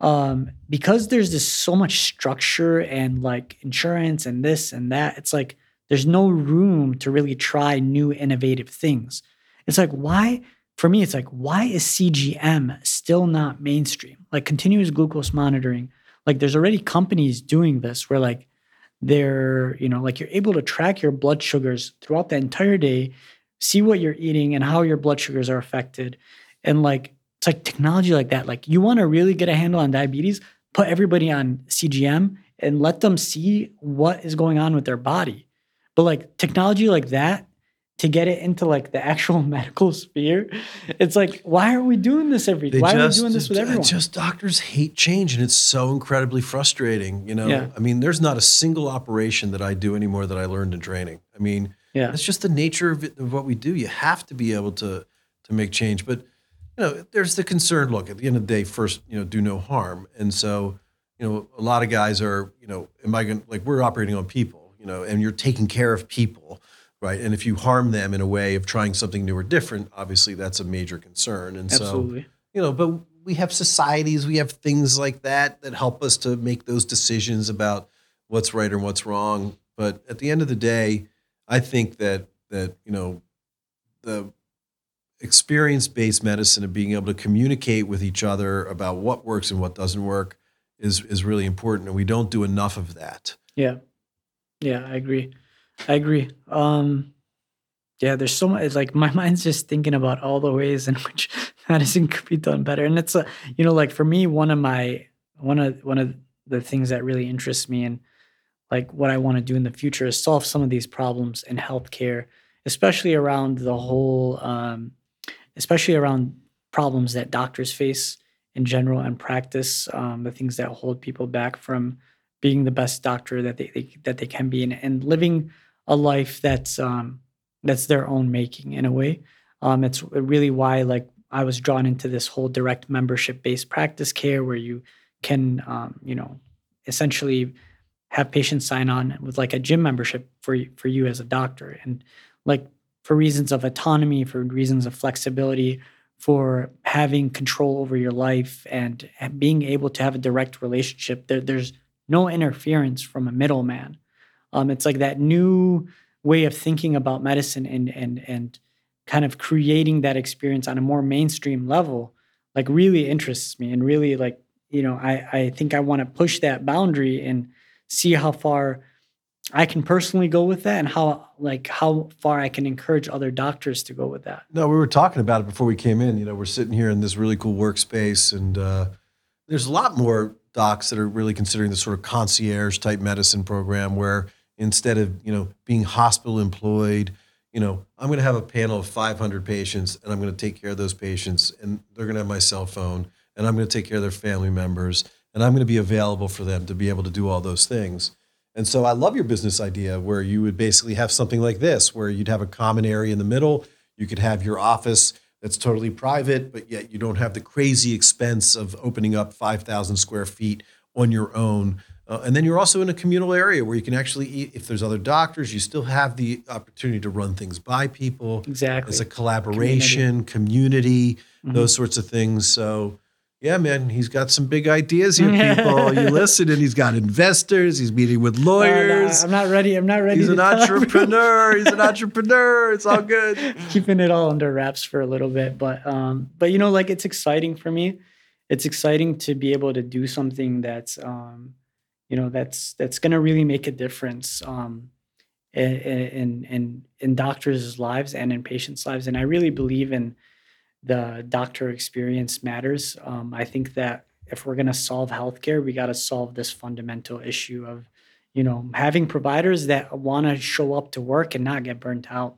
um because there's this so much structure and like insurance and this and that, it's like there's no room to really try new innovative things. It's like why for me it's like why is CGM still not mainstream? Like continuous glucose monitoring. Like there's already companies doing this where like they're you know like you're able to track your blood sugars throughout the entire day see what you're eating and how your blood sugars are affected and like it's like technology like that like you want to really get a handle on diabetes put everybody on cgm and let them see what is going on with their body but like technology like that to get it into like the actual medical sphere it's like why are we doing this every They why just, are we doing this with everyone Just doctors hate change, and it's so incredibly frustrating. You know, Yeah. I mean, there's not a single operation that I do anymore that I learned in training. I mean, yeah That's just the nature of, it, of what we do. You have to be able to to make change. But you know, there's the concern. Look, at the end of the day, first, you know, do no harm. And so, you know, a lot of guys are, you know, am I going to like we're operating on people, you know, and you're taking care of people, right? And if you harm them in a way of trying something new or different, obviously that's a major concern. And so, you know, but we have societies, we have things like that that help us to make those decisions about what's right and what's wrong. But at the end of the day, I think that that you know the experience-based medicine of being able to communicate with each other about what works and what doesn't work is is really important, and we don't do enough of that. Yeah. Yeah, I agree. I agree. Um yeah, there's so much like my mind's just thinking about all the ways in which medicine could be done better. And it's a you know, like for me, one of my one of one of the things that really interests me and like what I want to do in the future is solve some of these problems in healthcare, especially around the whole um especially around problems that doctors face in general and practice, um, the things that hold people back from being the best doctor that they, they that they can be and, and living a life that's um that's their own making in a way. Um it's really why like i was drawn into this whole direct membership based practice care where you can um you know essentially have patients sign on with like a gym membership for you, for you as a doctor. And like for reasons of autonomy for reasons of flexibility for having control over your life and, being able to have a direct relationship there, there's no interference from a middleman. Um, it's like that new way of thinking about medicine and and and kind of creating that experience on a more mainstream level, like really interests me and really like you know I I think I want to push that boundary and see how far I can personally go with that and how like how far I can encourage other doctors to go with that. No, we were talking about it before we came in. You know, we're sitting here in this really cool workspace, and uh, there's a lot more docs that are really considering the sort of concierge type medicine program where instead of you know being hospital employed, you know, I'm going to have a panel of 500 patients and I'm going to take care of those patients and they're going to have my cell phone and I'm going to take care of their family members and I'm going to be available for them to be able to do all those things. And so I love your business idea where you would basically have something like this, where you'd have a common area in the middle. You could have your office that's totally private, but yet you don't have the crazy expense of opening up 5,000 square feet on your own. Uh, and then you're also in a communal area where you can actually eat. If there's other doctors, you still have the opportunity to run things by people. Exactly. It's a collaboration, community, mm-hmm. those sorts of things. So yeah, man, he's got some big ideas here, people. you listen, and he's got investors. He's meeting with lawyers. Uh, no, I'm not ready. I'm not ready. He's an entrepreneur. he's an entrepreneur. It's all good. Keeping it all under wraps for a little bit, but um, but you know, like it's exciting for me. It's exciting to be able to do something that's um, you know, that's that's going to really make a difference um, in in in doctors' lives and in patients' lives. And I really believe in the doctor experience matters. Um, I think that if we're going to solve healthcare, we got to solve this fundamental issue of, you know, having providers that want to show up to work and not get burnt out.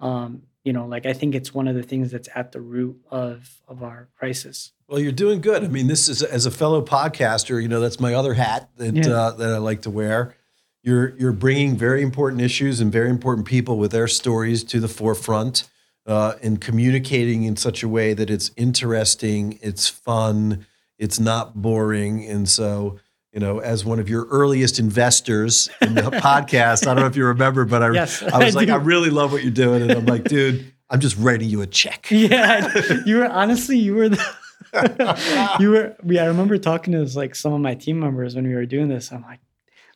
Um, you know, like I think it's one of the things that's at the root of of our crisis. Well, you're doing good. I mean, this is as a fellow podcaster. You know, that's my other hat that yeah. uh, that I like to wear. You're you're bringing very important issues and very important people with their stories to the forefront uh, and communicating in such a way that it's interesting, it's fun, it's not boring. And so, you know, as one of your earliest investors in the podcast, I don't know if you remember, but I, yes, I was I like, do. I really love what you're doing. And I'm like, dude, I'm just writing you a check. Yeah. You were honestly, you were the. you were yeah, I remember talking to like some of my team members when we were doing this. I'm like,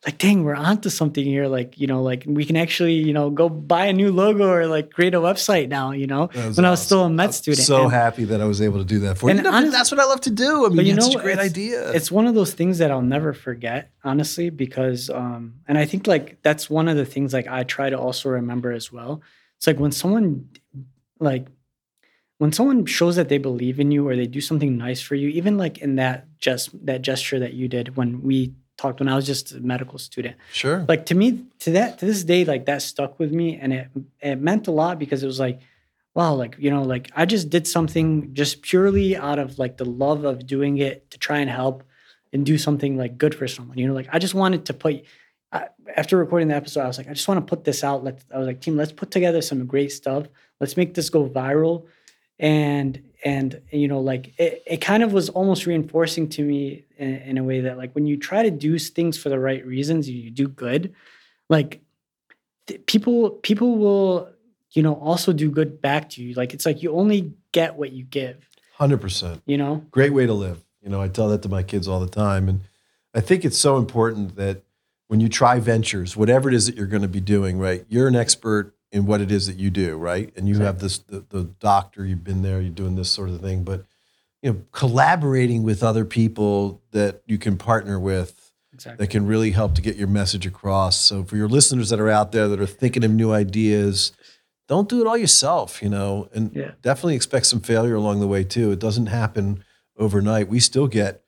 like dang we're onto something here. Like you know like we can actually you know go buy a new logo or like create a website now you know when awesome. i was still a med student so and, happy that i was able to do that for you, know, honestly, that's what i love to do. I mean you know, it's a great it's, idea. it's one of those things that i'll never forget honestly because um and i think like that's one of the things like i try to also remember as well. It's like when someone like when someone shows that they believe in you or they do something nice for you even like in that just that gesture that you did when we talked when I was just a medical student. Sure. Like to me, to that to this day, like that stuck with me, and it it meant a lot because it was like, wow, like you know, like I just did something just purely out of like the love of doing it to try and help and do something like good for someone. You know, like I just wanted to put. I, after recording the episode, I was like, I just want to put this out. Let I was like, team, let's put together some great stuff. Let's make this go viral and and you know like it, it kind of was almost reinforcing to me in, in, a way that like when you try to do things for the right reasons you do good like th- people people will you know also do good back to you. Like it's like you only get what you give. 100% you know? Great way to live. You know i tell that to my kids all the time and i think it's so important that when you try ventures whatever it is that you're going to be doing right you're an expert in what it is that you do, right? And you exactly. have this the, the doctor, you've been there, you're doing this sort of thing, but you know, collaborating with other people that you can partner with exactly. that can really help to get your message across. So for your listeners that are out there that are thinking of new ideas, don't do it all yourself, you know, and yeah. definitely expect some failure along the way too. It doesn't happen overnight. We still get,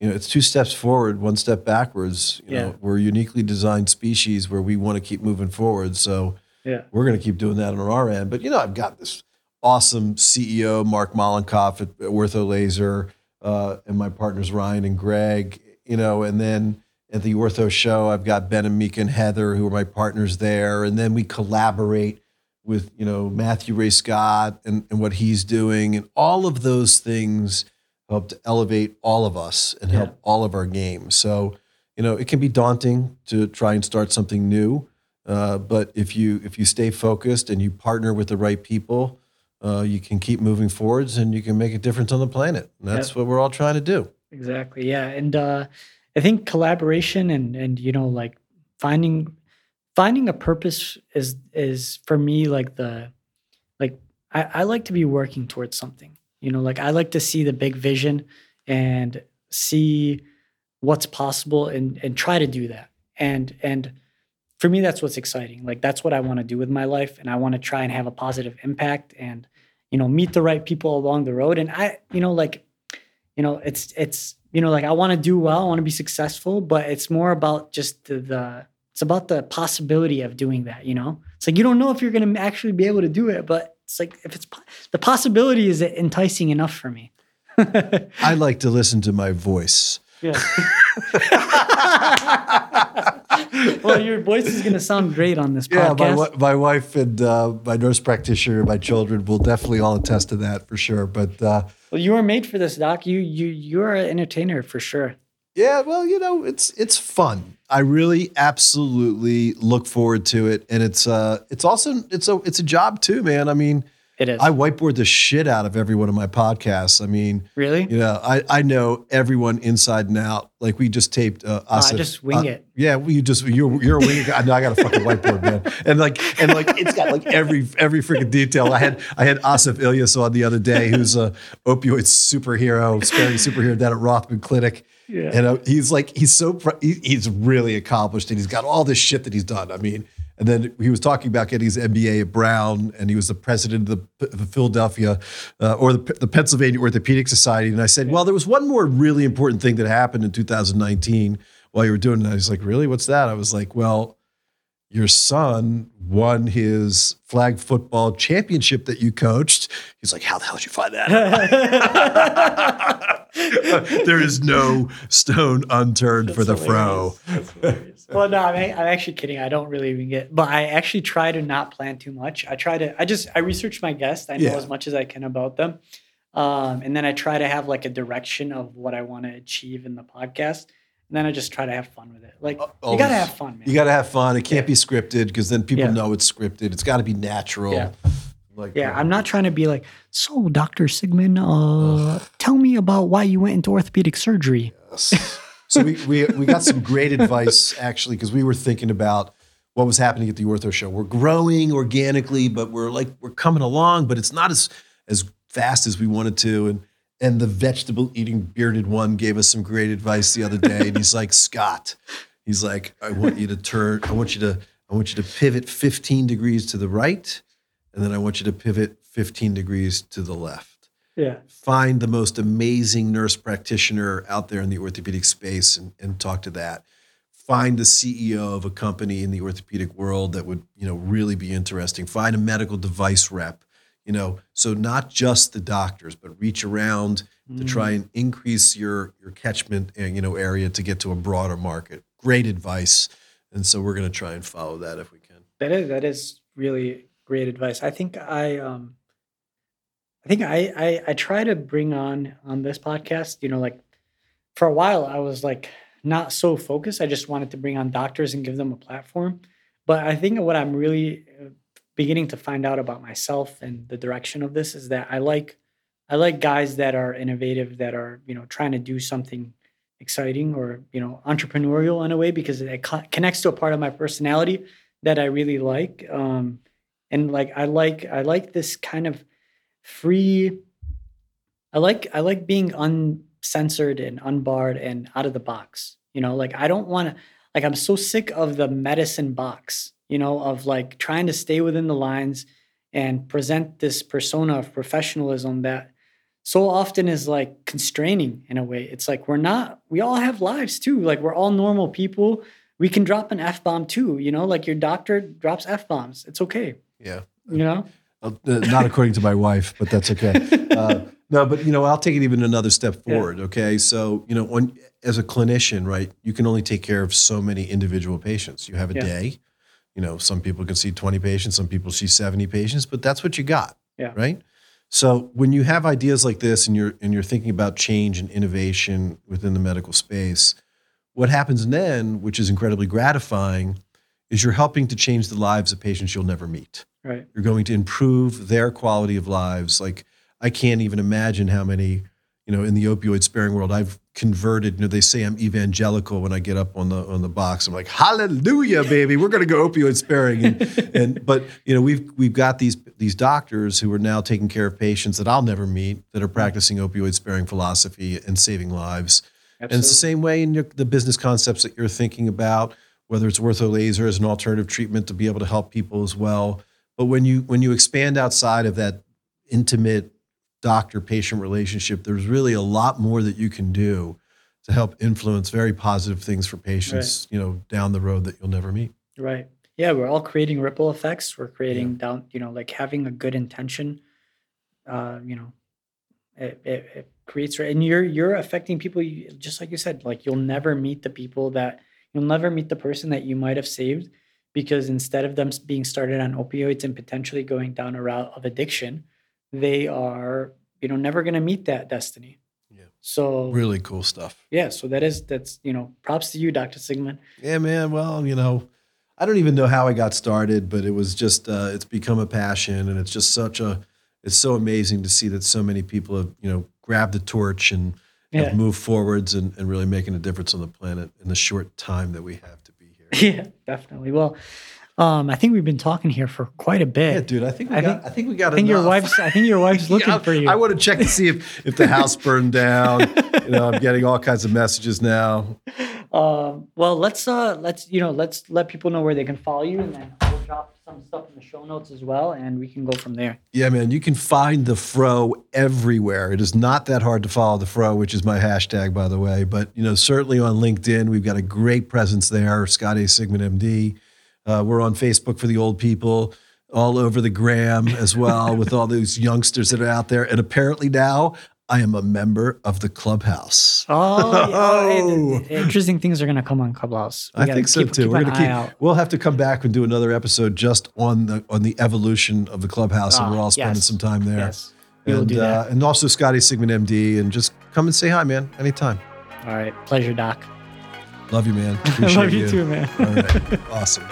you know, it's two steps forward, one step backwards. You yeah. know, we're uniquely designed species where we want to keep moving forward. So yeah. We're going to keep doing that on our end. But, you know, I've got this awesome CEO, Mark Mollenkoff at, at Ortho Laser, uh, and my partners, Ryan and Greg, you know, and then at the Ortho show, I've got Ben and Meek and Heather, who are my partners there. And then we collaborate with, you know, Matthew Ray Scott and, and what he's doing. And all of those things help to elevate all of us and help yeah. all of our game. So, you know, it can be daunting to try and start something new. Uh, but if you if you stay focused and you partner with the right people, uh, you can keep moving forwards and you can make a difference on the planet. And that's what we're all trying to do. Exactly. Yeah, and uh, I think collaboration and and you know like finding finding a purpose is is for me like the like I, I like to be working towards something. You know, like I like to see the big vision and see what's possible and and try to do that. And and for me that's what's exciting like that's what i want to do with my life and i want to try and have a positive impact and you know meet the right people along the road and i you know like you know it's it's you know like i want to do well i want to be successful but it's more about just the, the it's about the possibility of doing that you know It's like you don't know if you're going to actually be able to do it, but it's like if it's the possibility is enticing enough for me. I like to listen to my voice. Yeah. well, your voice is going to sound great on this podcast. Yeah, my, my wife and uh, my nurse practitioner, my children will definitely all attest to that for sure. But uh, well, you were made for this, Doc. You you you are an entertainer for sure. Yeah, well, you know, it's it's fun. I really absolutely look forward to it, and it's uh, it's also it's a it's a job too, man. I mean it is. I whiteboard the shit out of every one of my podcasts. I mean, really? You know, I, I know everyone inside and out. Like we just taped. Uh, oh, I just wing uh, it. Yeah, we just you're you're a wing. I know I got a fucking whiteboard, man. And like and like it's got like every every freaking detail. I had I had Asif Ilyas on the other day, who's a opioid superhero, sparing superhero down at Rothman Clinic. Yeah. And uh, he's like he's so he, he's really accomplished, and he's got all this shit that he's done. I mean and then he was talking about getting his MBA at Brown, and he was the president of the, the Philadelphia uh, or the, the, Pennsylvania Orthopedic Society. And I said, well, there was one more really important thing that happened in 2019 while you were doing that. He's like, really? What's that? I was like, well, your son won his flag football championship that you coached. He's like, how the hell did you find that? there is no stone unturned That's for the hilarious. fro well, no, I'm, I'm actually kidding. I don't really even get, but I actually try to not plan too much. I try to, I just, I research my guests. I know yeah. as much as I can about them. Um, and then I try to have like a direction of what I want to achieve in the podcast. And then I just try to have fun with it. Like Always. you gotta have fun, man. You gotta have fun. It can't yeah. be scripted because then people yeah. know it's scripted. It's got to be natural. Yeah. Like, yeah, uh, I'm not trying to be like, so Dr. Sigman, uh, tell me about why you went into orthopedic surgery. Yes. So we, we, we got some great advice actually because we were thinking about what was happening at the Ortho Show. We're growing organically, but we're like we're coming along, but it's not as as fast as we wanted to. And and the vegetable eating bearded one gave us some great advice the other day. And he's like, Scott, he's like, I want you to turn, I want you to, I want you to pivot 15 degrees to the right, and then I want you to pivot 15 degrees to the left. Yeah. Find the most amazing nurse practitioner out there in the orthopedic space and, and talk to that. Find the CEO of a company in the orthopedic world that would, you know, really be interesting. Find a medical device rep, you know, so not just the doctors, but reach around mm. to try and increase your your catchment, uh, you know, area to get to a broader market. Great advice. And so we're going to try and follow that if we can. That is that is really great advice. I think I um I think I, I I try to bring on on this podcast, you know, like for a while I was like not so focused. I just wanted to bring on doctors and give them a platform. But I think what I'm really uh, beginning to find out about myself and the direction of this is that I like I like guys that are innovative, that are you know trying to do something exciting or you know entrepreneurial in a way because it connects to a part of my personality that I really like. Um, and like I like I like this kind of free I like I like being uncensored and unbarred and out of the box. You know, like I don't want to like I'm so sick of the medicine box, you know, of like trying to stay within the lines and present this persona of professionalism that so often is like constraining in a way. It's like we're not we all have lives too. Like we're all normal people. We can drop an F bomb too, you know, like your doctor drops F bombs. It's okay. Yeah. You know? Uh, not according to my wife, but that's okay. Uh, no, but you know, I'll take it even another step forward. Yeah. Okay, so you know, on, as a clinician, right, you can only take care of so many individual patients. You have a yeah. day. You know, some people can see twenty patients, some people see seventy patients, but that's what you got. Yeah. Right. So when you have ideas like this, and you're and you're thinking about change and innovation within the medical space, what happens then, which is incredibly gratifying, is you're helping to change the lives of patients you'll never meet. Right. You're going to improve their quality of lives. Like I can't even imagine how many, you know, in the opioid sparing world, I've converted. You know, they say I'm evangelical when I get up on the on the box. I'm like, Hallelujah, baby, we're going to go opioid sparing. And, and but you know, we've we've got these these doctors who are now taking care of patients that I'll never meet that are practicing opioid sparing philosophy and saving lives. Absolutely. And it's the same way in your, the business concepts that you're thinking about, whether it's ortho laser as an alternative treatment to be able to help people as well. But when you when you expand outside of that intimate doctor patient relationship, there's really a lot more that you can do to help influence very positive things for patients, right. you know, down the road that you'll never meet. Right. yeah, we're all creating ripple effects. We're creating down, you know, like having a good intention. Uh, you know, it, it, it creates and you're you're affecting people. You, just like you said, like you'll never meet the people that you'll never meet the person that you might have saved because instead of them being started on opioids and potentially going down a route of addiction, they are you know never going to meet that destiny. Yeah. So Really cool stuff. yeah, so that is that's you know props to you, Dr. Sigman. Yeah, man. Well, you know, I don't even know how I got started, but it was just uh, it's become a passion, and it's just such a it's so amazing to see that so many people have you know grabbed the torch and Yeah. have moved forwards and, and really making a difference on the planet in the short time that we have to be here. Yeah, definitely. Well, um, I think we've been talking here for quite a bit. Yeah, dude. I think we I got. think- I think we got. I think your wife's. I think your wife's looking Yeah, for you. I want to check to see if if the house burned down. you know, I'm getting all kinds of messages now. Um, well, let's uh, let's you know, let's let people know where they can follow you, and then some stuff in the show notes as well, and we can go from there. Yeah, man, you can find the fro everywhere. It is not that hard to follow the fro, which is my hashtag, by the way. But you know, certainly on LinkedIn, we've got a great presence there. Scott A. Sigman, MD. Uh, we're on Facebook for the old people, all over the gram as well, with all those youngsters that are out there. And apparently now, I am a member of the clubhouse. Oh, yeah, Oh. interesting things are gonna come on Clubhouse. We I think so keep- too. keep We're gonna eye keep. out. We'll have to come back and do another episode just on the on the evolution of the clubhouse, and Ah, we're all spending yes. some time there. Yes, we will and, do that. Uh, and also Scotty Sigman MD, and just come and say hi, man, anytime. All right, pleasure, Doc. Love you, man. I Appreciate love you too, man. All right, awesome.